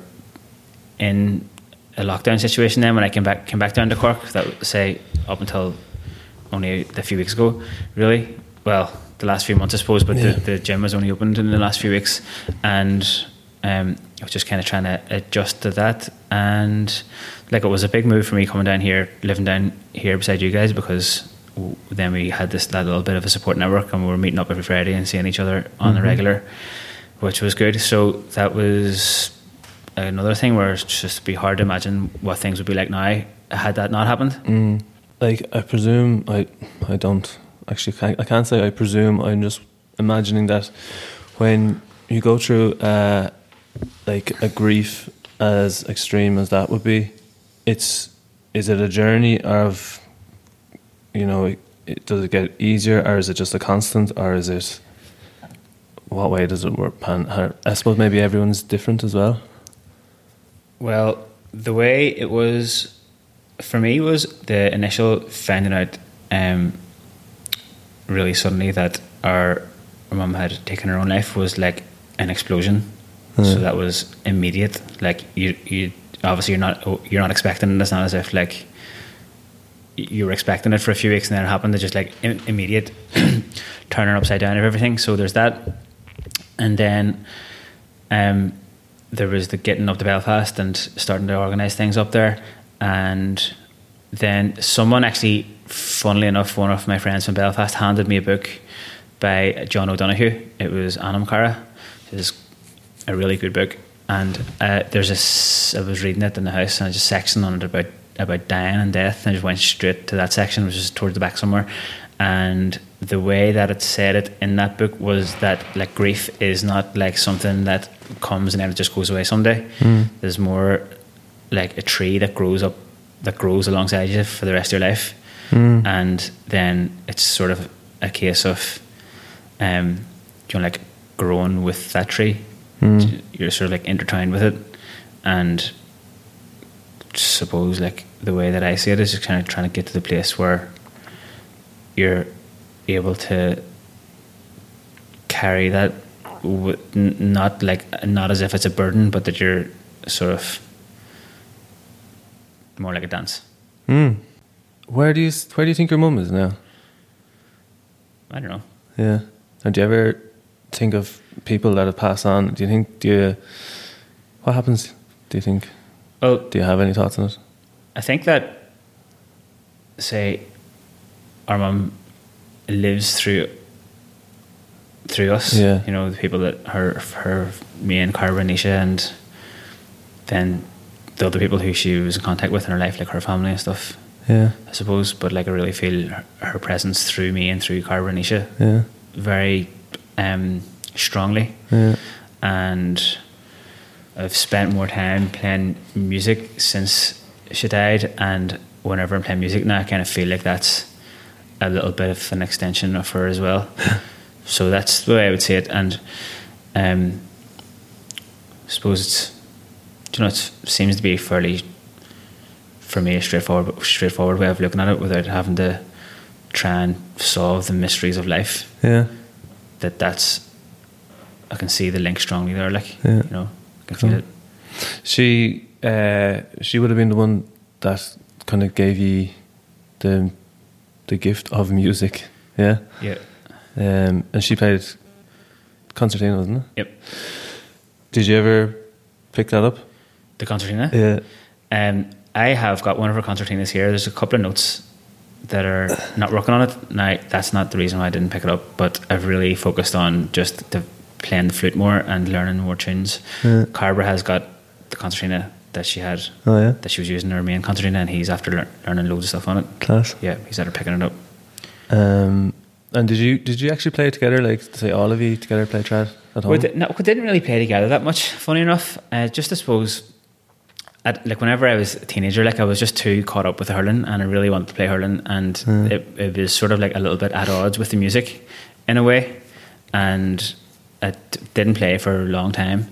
in a lockdown situation then when I came back came back down to Cork that would say up until only a few weeks ago really. Well the last few months I suppose but Yeah. the, the gym was only opened in the last few weeks and um, I was just kind of trying to adjust to that and like it was a big move for me coming down here living down here beside you guys because then we had this that little bit of a support network and we were meeting up every Friday and seeing each other on the Mhm. regular which was good so that was another thing where it's just be hard to imagine what things would be like now had that not happened. Mm. Like I presume I I don't actually I can't say I presume I'm just imagining that when you go through uh, like a grief as extreme as that would be, it's is it a journey of you know it, does it get easier or is it just a constant or is it what way does it work? Pan, I suppose maybe everyone's different as well. Well, the way it was for me was the initial finding out um, really suddenly that our, our mum had taken her own life was like an explosion. So Mm. that was immediate. Like you, you obviously you're not you're not expecting it. It's not as if like you were expecting it for a few weeks and then it happened. It's just like im- immediate turning upside down of everything. So there's that, and then um, there was the getting up to Belfast and starting to organise things up there, and then someone actually, funnily enough, one of my friends from Belfast handed me a book by John O'Donohue. It was Anam Cara. It's a really good book, and uh, there's a. s- I was reading it in the house, and I just section on it about about dying and death, and I just went straight to that section, which is towards the back somewhere. And the way that it said it in that book was that like grief is not like something that comes and then it just goes away someday. There's more like a tree that grows up, that grows alongside you for the rest of your life, and then it's sort of a case of, um, you know, like growing with that tree. You're sort of like intertwined with it, and suppose like the way that I see it is just kind of trying to get to the place where you're able to carry that w- not like not as if it's a burden but that you're sort of more like a dance Mm. Where do you where do you think your mum is now? I don't know Yeah. And do you ever think of people that have passed on? Do you think do you what happens? Do you think well do you have any thoughts on it? I think that say our mum lives through through us. Yeah. You know, the people that her her me and Carver Naoise and then the other people who she was in contact with in her life, like her family and stuff, Yeah. I suppose. But like I really feel her, presence through me and through Carver Naoise Yeah. very um, strongly Yeah. and I've spent more time playing music since she died, and whenever I'm playing music now, I kind of feel like that's a little bit of an extension of her as well. so that's the way I would say it, and um, I suppose it's you know it seems to be fairly for me a straightforward straightforward way of looking at it without having to try and solve the mysteries of life. Yeah. That that's I can see the link strongly there. Like Yeah. you know, I can Cool. feel it. She uh, she would have been the one that kind of gave you the the gift of music. Yeah. Yeah. Um, and she played concertina, wasn't it? Yep. Did you ever pick that up? The concertina. Yeah. Um, I have got one of her concertinas here. There's a couple of notes that are not working on it. Now, that's not the reason why I didn't pick it up, but I've really focused on just the, playing the flute more and learning more tunes. Yeah. Carver has got the concertina that she had, Oh yeah. that she was using in her main concertina, and he's after lear- learning loads of stuff on it. Class. Yeah, he's after picking it up. Um, and did you did you actually play it together? Like say all of you together play trad at home? We, no, we didn't really play together that much. Funny enough, uh, just I suppose, at, like whenever I was a teenager, like I was just too caught up with hurling, and I really wanted to play hurling, and Mm. it, it was sort of like a little bit at odds with the music, in a way, and I d- didn't play for a long time,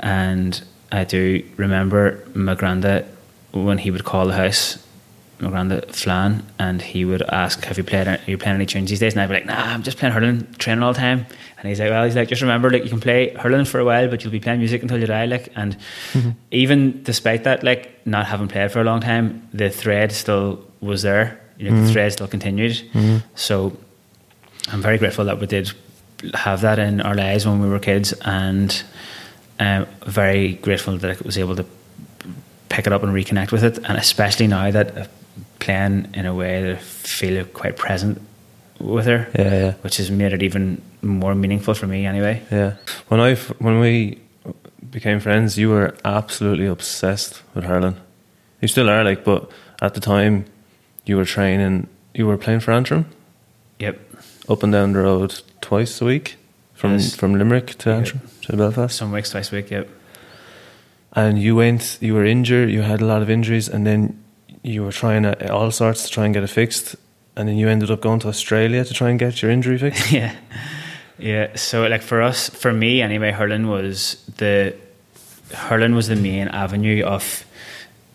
and I do remember my granda when he would call the house. My granda Flan, and he would ask, "Have you played? Are you playing any tunes these days?" And I'd be like, "Nah, I'm just playing hurling, training all the time." And he's like, "Well, he's like, just remember, like, you can play hurling for a while, but you'll be playing music until you die." Like, and mm-hmm. even despite that, like, not having played for a long time, the thread still was there. You know, the mm-hmm. thread still continued. Mm-hmm. So, I'm very grateful that we did have that in our lives when we were kids, and um, very grateful that I was able to pick it up and reconnect with it, and especially now that I'm playing in a way that I feel quite present with her, Yeah, yeah. which has made it even more meaningful for me. Anyway, Yeah. When I when we became friends, you were absolutely obsessed with hurling. You still are, like, but at the time, you were training. You were playing for Antrim yep, up and down the road twice a week from Yes. from Limerick to. Antrim to Belfast. some weeks, twice a week. Yep, And you went. You were injured. You had a lot of injuries, and then you were trying all sorts to try and get it fixed. And then you ended up going to Australia to try and get your injury fixed. yeah, yeah. So like for us, for me anyway, hurling was the hurling was the main avenue of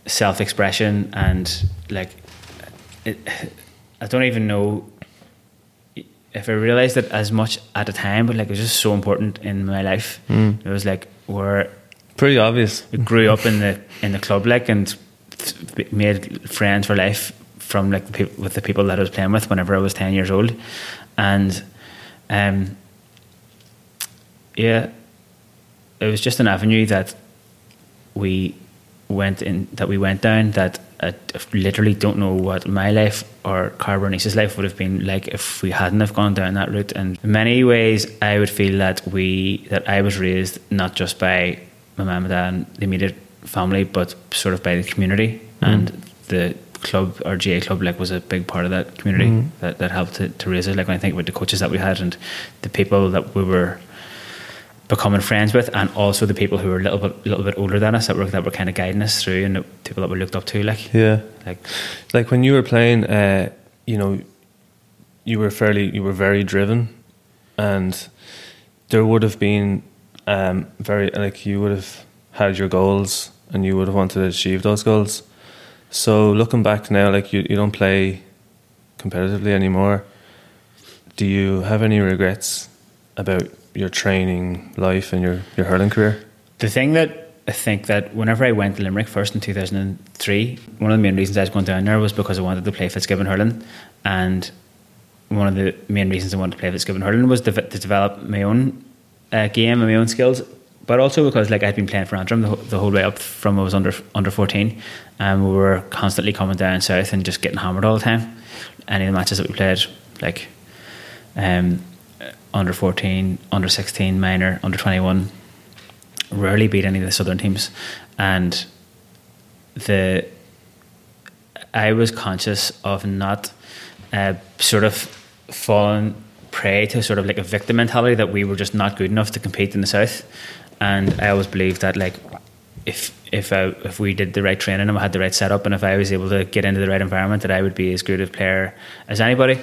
self expression and like it, I don't even know if I realized it as much at the time, but like it was just so important in my life. Mm. It was like we're Pretty obvious. we grew up in the in the club like and made friends for life from like the with the people that I was playing with whenever I was ten years old, and um, yeah, it was just an avenue that we went in that we went down that I literally don't know what my life or Carbernice's life would have been like if we hadn't have gone down that route. And in many ways, I would feel that we that I was raised not just by my mum and dad and the immediate family, but sort of by the community and the club or GAA club like was a big part of that community that, that helped to, to raise it. Like when I think about the coaches that we had and the people that we were becoming friends with, and also the people who were a little bit, little bit older than us that were that were kind of guiding us through, and the people that we looked up to, like, Yeah. like like when you were playing uh, you know you were fairly you were very driven and there would have been um, very like you would have had your goals and you would have wanted to achieve those goals. So looking back now like you, you don't play competitively anymore. Do you have any regrets about your training life and your, your hurling career? The thing that I think that whenever I went to Limerick first in 2003, one of the main reasons I was going down there was because I wanted to play Fitzgibbon hurling, and one of the main reasons I wanted to play Fitzgibbon hurling was to, to develop my own uh, game and my own skills, but also because like I'd been playing for Antrim the, whole- the whole way up from I was under under 14, and we were constantly coming down south and just getting hammered all the time. Any of the matches that we played, like um, under 14, under 16, minor, under 21 rarely beat any of the southern teams, and the I was conscious of not uh, sort of falling prey to sort of like a victim mentality that we were just not good enough to compete in the south, and I always believed that like if if I if we did the right training and we had the right setup, and if I was able to get into the right environment, that I would be as good a player as anybody.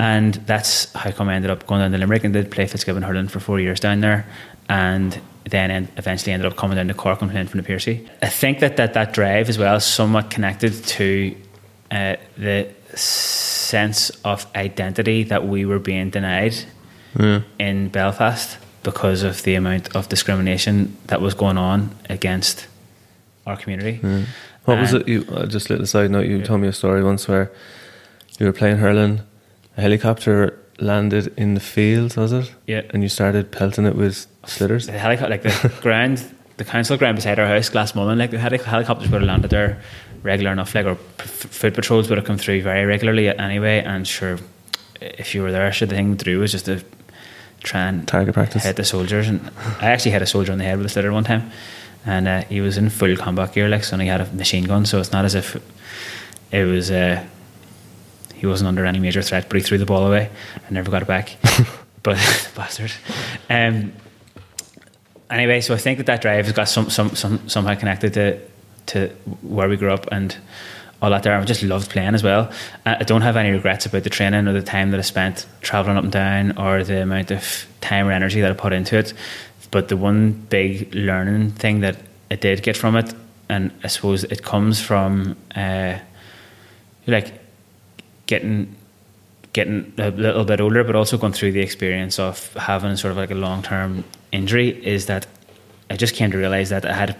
And that's how come I ended up going down to Limerick and did play Fitzgibbon hurling for four years down there, and then en- eventually ended up coming down to Cork and playing for the Piarsaigh. I think that that, that drive as well is somewhat connected to uh, the sense of identity that we were being denied in Belfast because of the amount of discrimination that was going on against our community. What was it? You uh, just a little side note. You told me a story once where you were playing hurling. A helicopter landed in the field, was it? Yeah. And you started pelting it with sliotars. The helicopter, like the ground, the council ground beside our house, Glassmullin, like the heli- helicopters would have landed there regular enough, like or foot patrols would have come through very regularly anyway. And sure, if you were there, sure, the thing to do was just to try and Target practice. hit the soldiers. And I actually hit a soldier on the head with a sliotar one time, and uh, he was in full combat gear, like, so and he had a machine gun. So it's not as if it was. Uh, he wasn't under any major threat, but he threw the ball away and never got it back. but bastard. Um, anyway, so I think that that drive has got some, some, some somehow connected to to where we grew up and all that there. I just loved playing as well. I I don't have any regrets about the training or the time that I spent traveling up and down or the amount of time or energy that I put into it. But the one big learning thing that I did get from it, and I suppose it comes from uh, like getting getting a little bit older, but also going through the experience of having sort of like a long term injury, is that I just came to realize that I had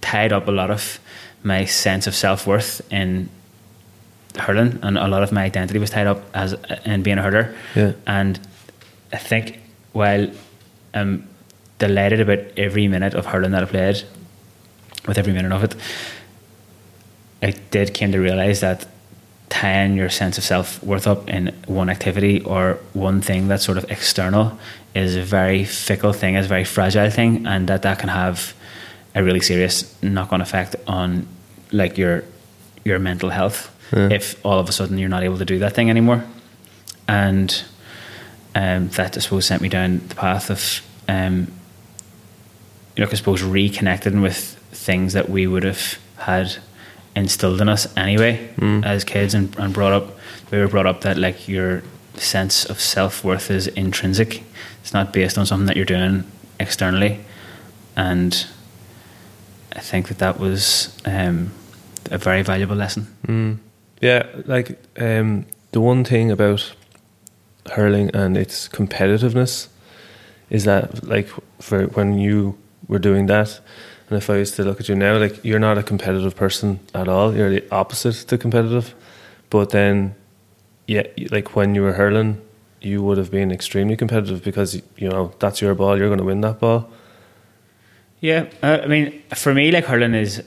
tied up a lot of my sense of self worth in hurling, and a lot of my identity was tied up as in being a hurler. Yeah. And I think while I'm delighted about every minute of hurling that I played, with every minute of it, I did came to realize that tying your sense of self worth up in one activity or one thing that's sort of external is a very fickle thing, is a very fragile thing, and that that can have a really serious knock on effect on like your your mental health Yeah. if all of a sudden you're not able to do that thing anymore. And um, that I suppose sent me down the path of um, you know, I suppose reconnecting with things that we would have had instilled in us anyway as kids and, and brought up. We were brought up that like your sense of self worth is intrinsic. It's not based on something that you're doing externally, and I think that that was um, a very valuable lesson. Mm. Yeah, like um, the one thing about hurling and its competitiveness is that, like, for when you were doing that, and if I was to look at you now, like, you're not a competitive person at all. You're the opposite to competitive. But then, yeah, like when you were hurling, you would have been extremely competitive because you know that's your ball. You're going to win that ball. Yeah, uh, I mean, for me, like hurling is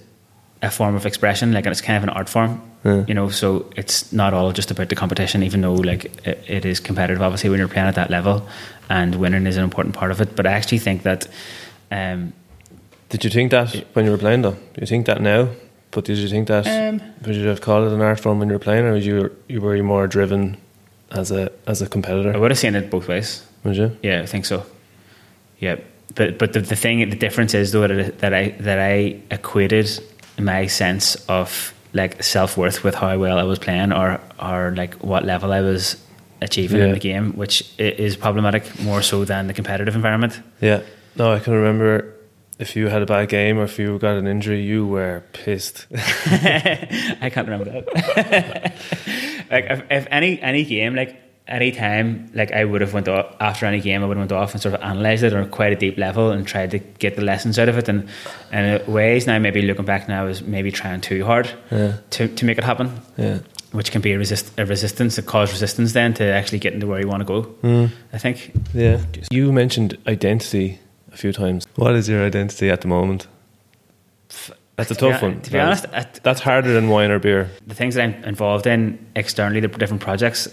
a form of expression, like, and it's kind of an art form. Yeah. You know, so it's not all just about the competition, even though like it, it is competitive. Obviously, when you're playing at that level, and winning is an important part of it. But I actually think that, um, Did you think that when you were playing, though? Do you think that now? But did you think that? Um, would you have called it an art form when you were playing, or was you you were you more driven as a as a competitor? I would have seen it both ways. Would you? Yeah, I think so. Yeah, but but the, the thing, the difference is though that, that I that I equated my sense of like self worth with how well I was playing or or like what level I was achieving in the game, which is problematic more so than the competitive environment. Yeah. No, I can remember if you had a bad game or if you got an injury, you were pissed. I can't remember that. like if, if any any game, like any time, like I would have went off after any game, I would have went off and sort of analysed it on quite a deep level and tried to get the lessons out of it. And and in ways now, maybe looking back now, is maybe trying too hard Yeah. to to make it happen, Yeah. which can be a resist a resistance, a cause resistance then to actually getting to where you want to go. Mm. I think. Yeah. You mentioned identity a few times. What is your identity at the moment? That's a To tough one. To be honest, at, That's harder than wine or beer. the things that I'm involved in externally, the different projects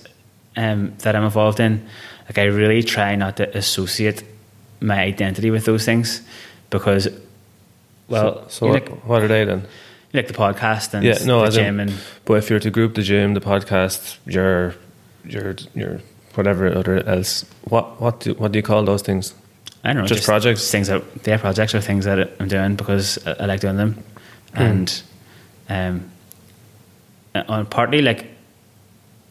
um, that I'm involved in, like I really try not to associate my identity with those things because, well, so, so what, like, what are they then? like the podcast and Yeah, no, the as in- gym and But if you're to group the gym, the podcast, your your your whatever other else, what what do what do you call those things? I don't know, Just projects? things that yeah, projects or things that I'm doing because I, I like doing them, Hmm. and um, on partly like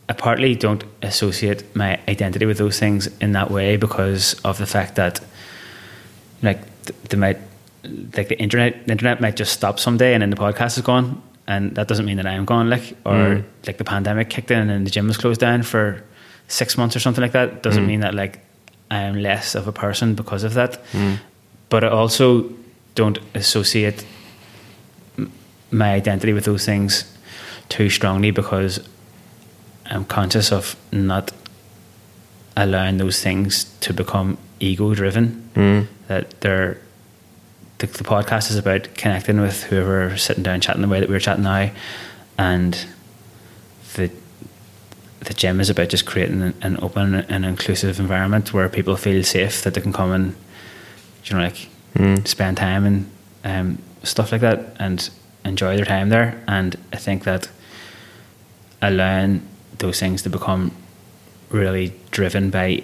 I partly don't associate my identity with those things in that way because of the fact that like th- they might like the internet the internet might just stop someday and then the podcast is gone and that doesn't mean that I'm gone like or Mm. like the pandemic kicked in and the gym was closed down for six months or something like that doesn't Mm. mean that like I am less of a person because of that Mm. but I also don't associate my identity with those things too strongly because I'm conscious of not allowing those things to become ego driven. Mm. That they're the, the podcast is about connecting with whoever sitting down chatting the way that we're chatting now, and the the gym is about just creating an, an open and inclusive environment where people feel safe that they can come and you know like Mm. spend time and um, stuff like that and enjoy their time there. And I think that allowing those things to become really driven by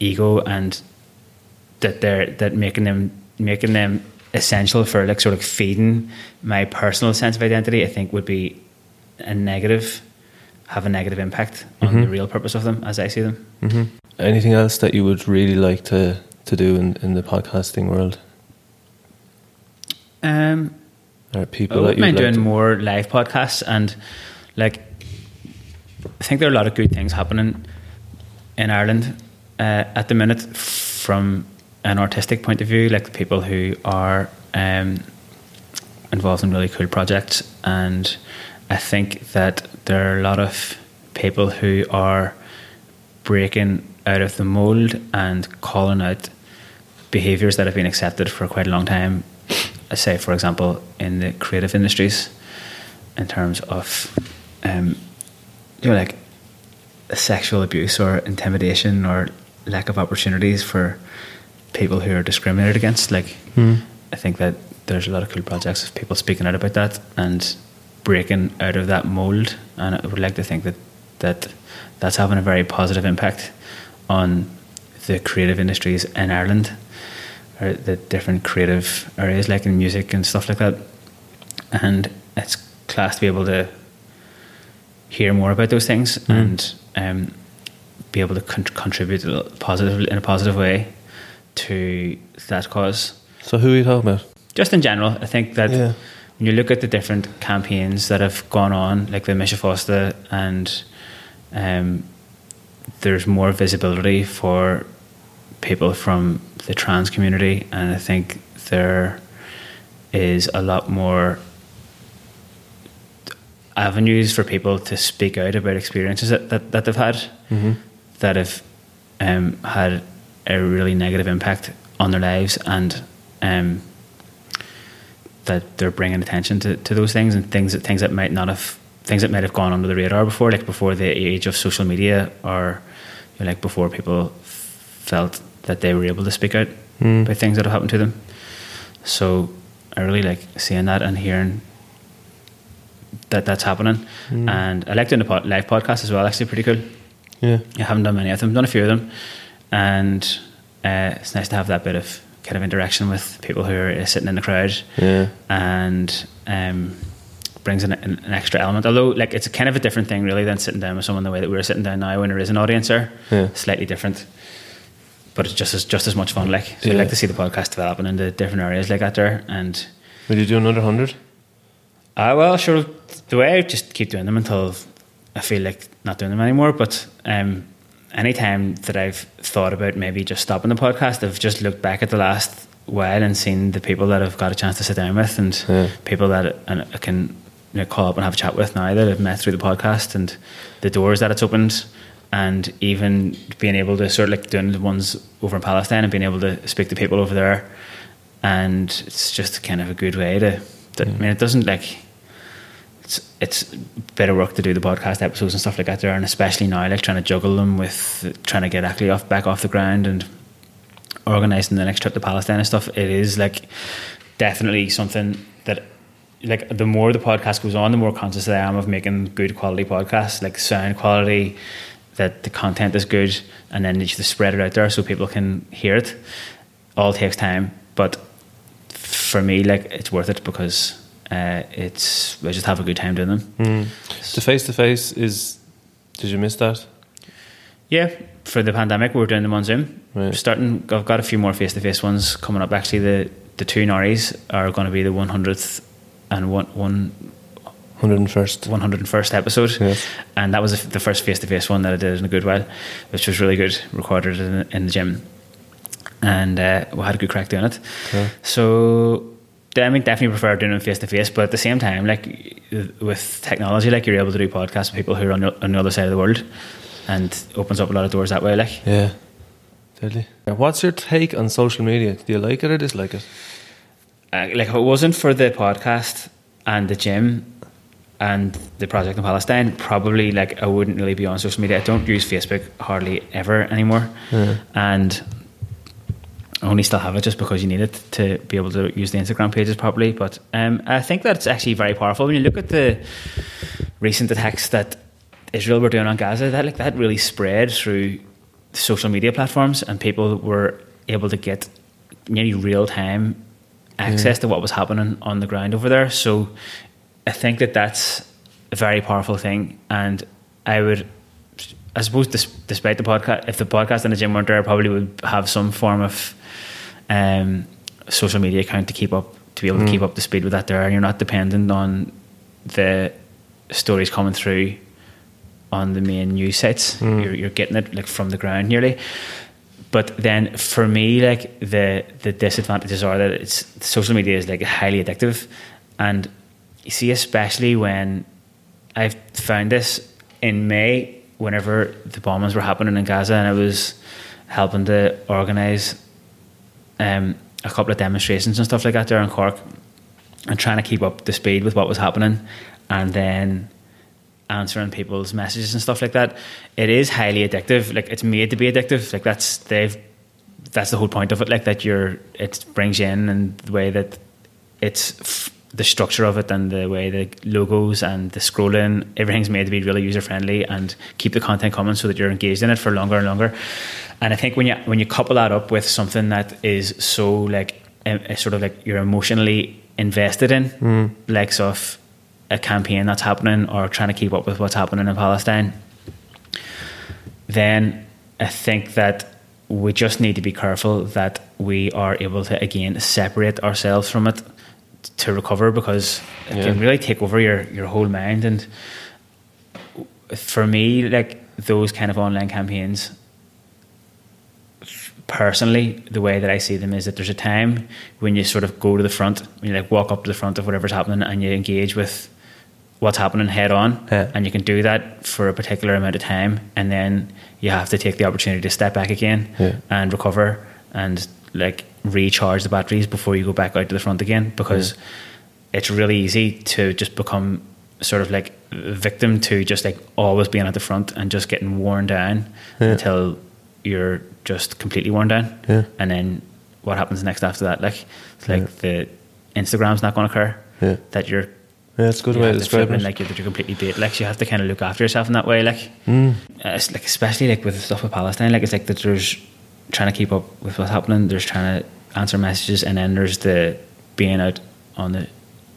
ego and that they're that making them making them essential for like sort of feeding my personal sense of identity, I think would be a negative, have a negative impact on the real purpose of them as I see them. hmm Anything else that you would really like to, to do in, in the podcasting world? Um, I people wouldn't you mind like doing to- more live podcasts and like I think there are a lot of good things happening in Ireland uh, at the minute from an artistic point of view, like the people who are um, involved in really cool projects, and I think that there are a lot of people who are breaking out of the mold and calling out behaviors that have been accepted for quite a long time. I say, for example, in the creative industries, in terms of, um, you know, like sexual abuse or intimidation or lack of opportunities for people who are discriminated against. Like, Hmm. I think that there's a lot of cool projects of people speaking out about that and breaking out of that mold. And I would like to think that that that's having a very positive impact on the creative industries in Ireland, or the different creative areas like in music and stuff like that. And it's class to be able to hear more about those things and um, be able to con- contribute a little positive in a positive way to that cause. So who are you talking about? Just in general, I think that Yeah. when you look at the different campaigns that have gone on, like the Mise Fosta, and um, there's more visibility for people from the trans community, and I think there is a lot more avenues for people to speak out about experiences that, that, that they've had Mm-hmm. that have um, had a really negative impact on their lives and um, that they're bringing attention to, to those things and things that things that might not have things that might have gone under the radar before like before the age of social media or you know, like before people felt that they were able to speak out Mm. about things that have happened to them so I really like seeing that and hearing that that's happening Mm. and I like doing the pod, live podcast as well actually pretty cool Yeah. I haven't done many of them, done a few of them, and uh, it's nice to have that bit of kind of interaction with people who are uh, sitting in the crowd, Yeah. and um, brings an, an, an extra element. Although, like, it's a kind of a different thing, really, than sitting down with someone the way that we're sitting down now when there is an audience there. Yeah. Slightly different, but it's just as just as much fun. Like, so Yeah. I like to see the podcast developing into different areas like that there, and Will you do another hundred? Uh, well, sure. The way I just keep doing them until I feel like not doing them anymore. But um, any time that I've thought about maybe just stopping the podcast, I've just looked back at the last while and seen the people that I've got a chance to sit down with and Yeah. people that I I can you know, call up and have a chat with now that I've met through the podcast and the doors that it's opened. And even being able to sort of like doing the ones over in Palestine and being able to speak to people over there, and it's just kind of a good way to. To I mean, it doesn't like it's it's of work to do the podcast episodes and stuff like that there, and especially now, like trying to juggle them with trying to get actually off back off the ground and organising the next trip to Palestine and stuff. It is like definitely something that like the more the podcast goes on, the more conscious I am of making good quality podcasts, like sound quality, that the content is good, and then you just spread it out there so people can hear it. all takes time, but for me, like it's worth it because uh, it's I just have a good time doing them. Mm. The face to face is. Did you miss that? Yeah, for the pandemic, we were doing them on Zoom. Right. Starting, I've got a few more face to face ones coming up. Actually, the the two Norries are going to be the one hundredth and one one Hundred and first. 101st episode, Yes. and that was the first face to face one that I did in a good while, which was really good. Recorded in, in the gym, and uh, we had a good crack doing it. Okay. So, I mean, definitely prefer doing it face to face, but at the same time, like with technology, like you're able to do podcasts with people who are on the, on the other side of the world, and opens up a lot of doors that way. Like, Yeah. totally. What's your take on social media? Do you like it or dislike it? uh, like if it wasn't for the podcast and the gym and the project in Palestine, probably like I wouldn't really be on social media. I don't use Facebook hardly ever anymore, Yeah. and only still have it just because you need it to be able to use the Instagram pages properly. But um, I think that it's actually very powerful when you look at the recent attacks that Israel were doing on Gaza. That like that really spread through social media platforms, and people were able to get nearly real time access to what was happening on the ground over there. So I think that that's a very powerful thing, and I would. I suppose, despite the podcast, if the podcast and the gym weren't there, I probably would have some form of um, social media account to keep up, to be able to keep up the speed with that there, and you're not dependent on the stories coming through on the main news sites. You're, you're getting it like from the ground nearly. But then for me, like the the disadvantages are that it's social media is like highly addictive, and you see, especially when I've found this in May, whenever the bombings were happening in Gaza, and I was helping to organise um, a couple of demonstrations and stuff like that there in Cork, and trying to keep up the speed with what was happening, and then answering people's messages and stuff like that. It is highly addictive. Like it's made to be addictive. Like that's they've that's the whole point of it. Like that you're it brings you in and the way that it's f- the structure of it and the way the logos and the scrolling everything's made to be really user friendly and keep the content coming so that you're engaged in it for longer and longer. And I think when you when you couple that up with something that is so like em- uh, sort of like you're emotionally invested in, like of a campaign that's happening or trying to keep up with what's happening in Palestine, then I think that we just need to be careful that we are able to again separate ourselves from it to recover because it Yeah. can really take over your, your whole mind and for me like those kind of online campaigns personally the way that I see them is that there's a time when you sort of go to the front when you like walk up to the front of whatever's happening and you engage with what's happening head on Yeah. and you can do that for a particular amount of time and then you have to take the opportunity to step back again Yeah. and recover and like recharge the batteries before you go back out to the front again because it's really easy to just become sort of like victim to just like always being at the front and just getting worn down Yeah. until you're just completely worn down Yeah. and then what happens next after that like it's like the Instagram's not going to occur Yeah. that you're Yeah, it's good way to describe it. like you're, that you're completely bait like so you have to kind of look after yourself in that way like Mm. uh, like especially like with stuff with Palestine like it's like that there's trying to keep up with what's happening there's trying to answer messages and then there's the being out on the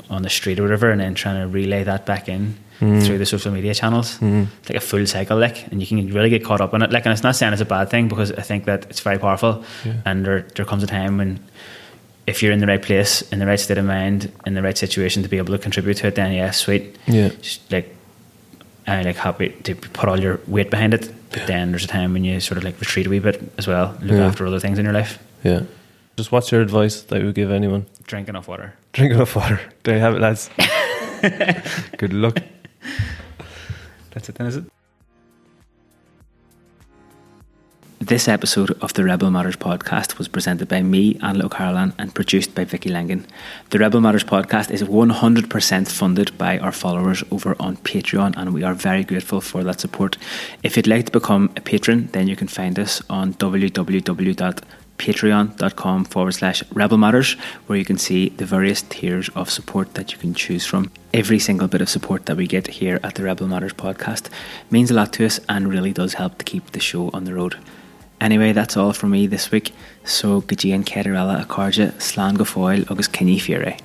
on the street or whatever and then trying to relay that back in Mm. through the social media channels mm. it's like a full cycle like and you can really get caught up in it like and it's not saying it's a bad thing because I think that it's very powerful Yeah. and there, there comes a time when if you're in the right place in the right state of mind in the right situation to be able to contribute to it then yeah sweet Yeah. just like I'm like happy to put all your weight behind it. But then there's a time when you sort of like retreat a wee bit as well, look Yeah. after other things in your life. Yeah. Just what's your advice that you would give anyone? Drink enough water. Drink enough water. There you have it, lads. Good luck. That's it then, is it? This episode of the Rebel Matters podcast was presented by me, Anlo Carolan, and produced by Vicky Langan. The Rebel Matters podcast is 100% funded by our followers over on Patreon, and we are very grateful for that support. If you'd like to become a patron, then you can find us on www.patreon.com forward slash Rebel Matters, where you can see the various tiers of support that you can choose from. Every single bit of support that we get here at the Rebel Matters podcast means a lot to us and really does help to keep the show on the road. Anyway, that's all from me this week. So go dtí an ceile a cardide slán go agus cinní fiore.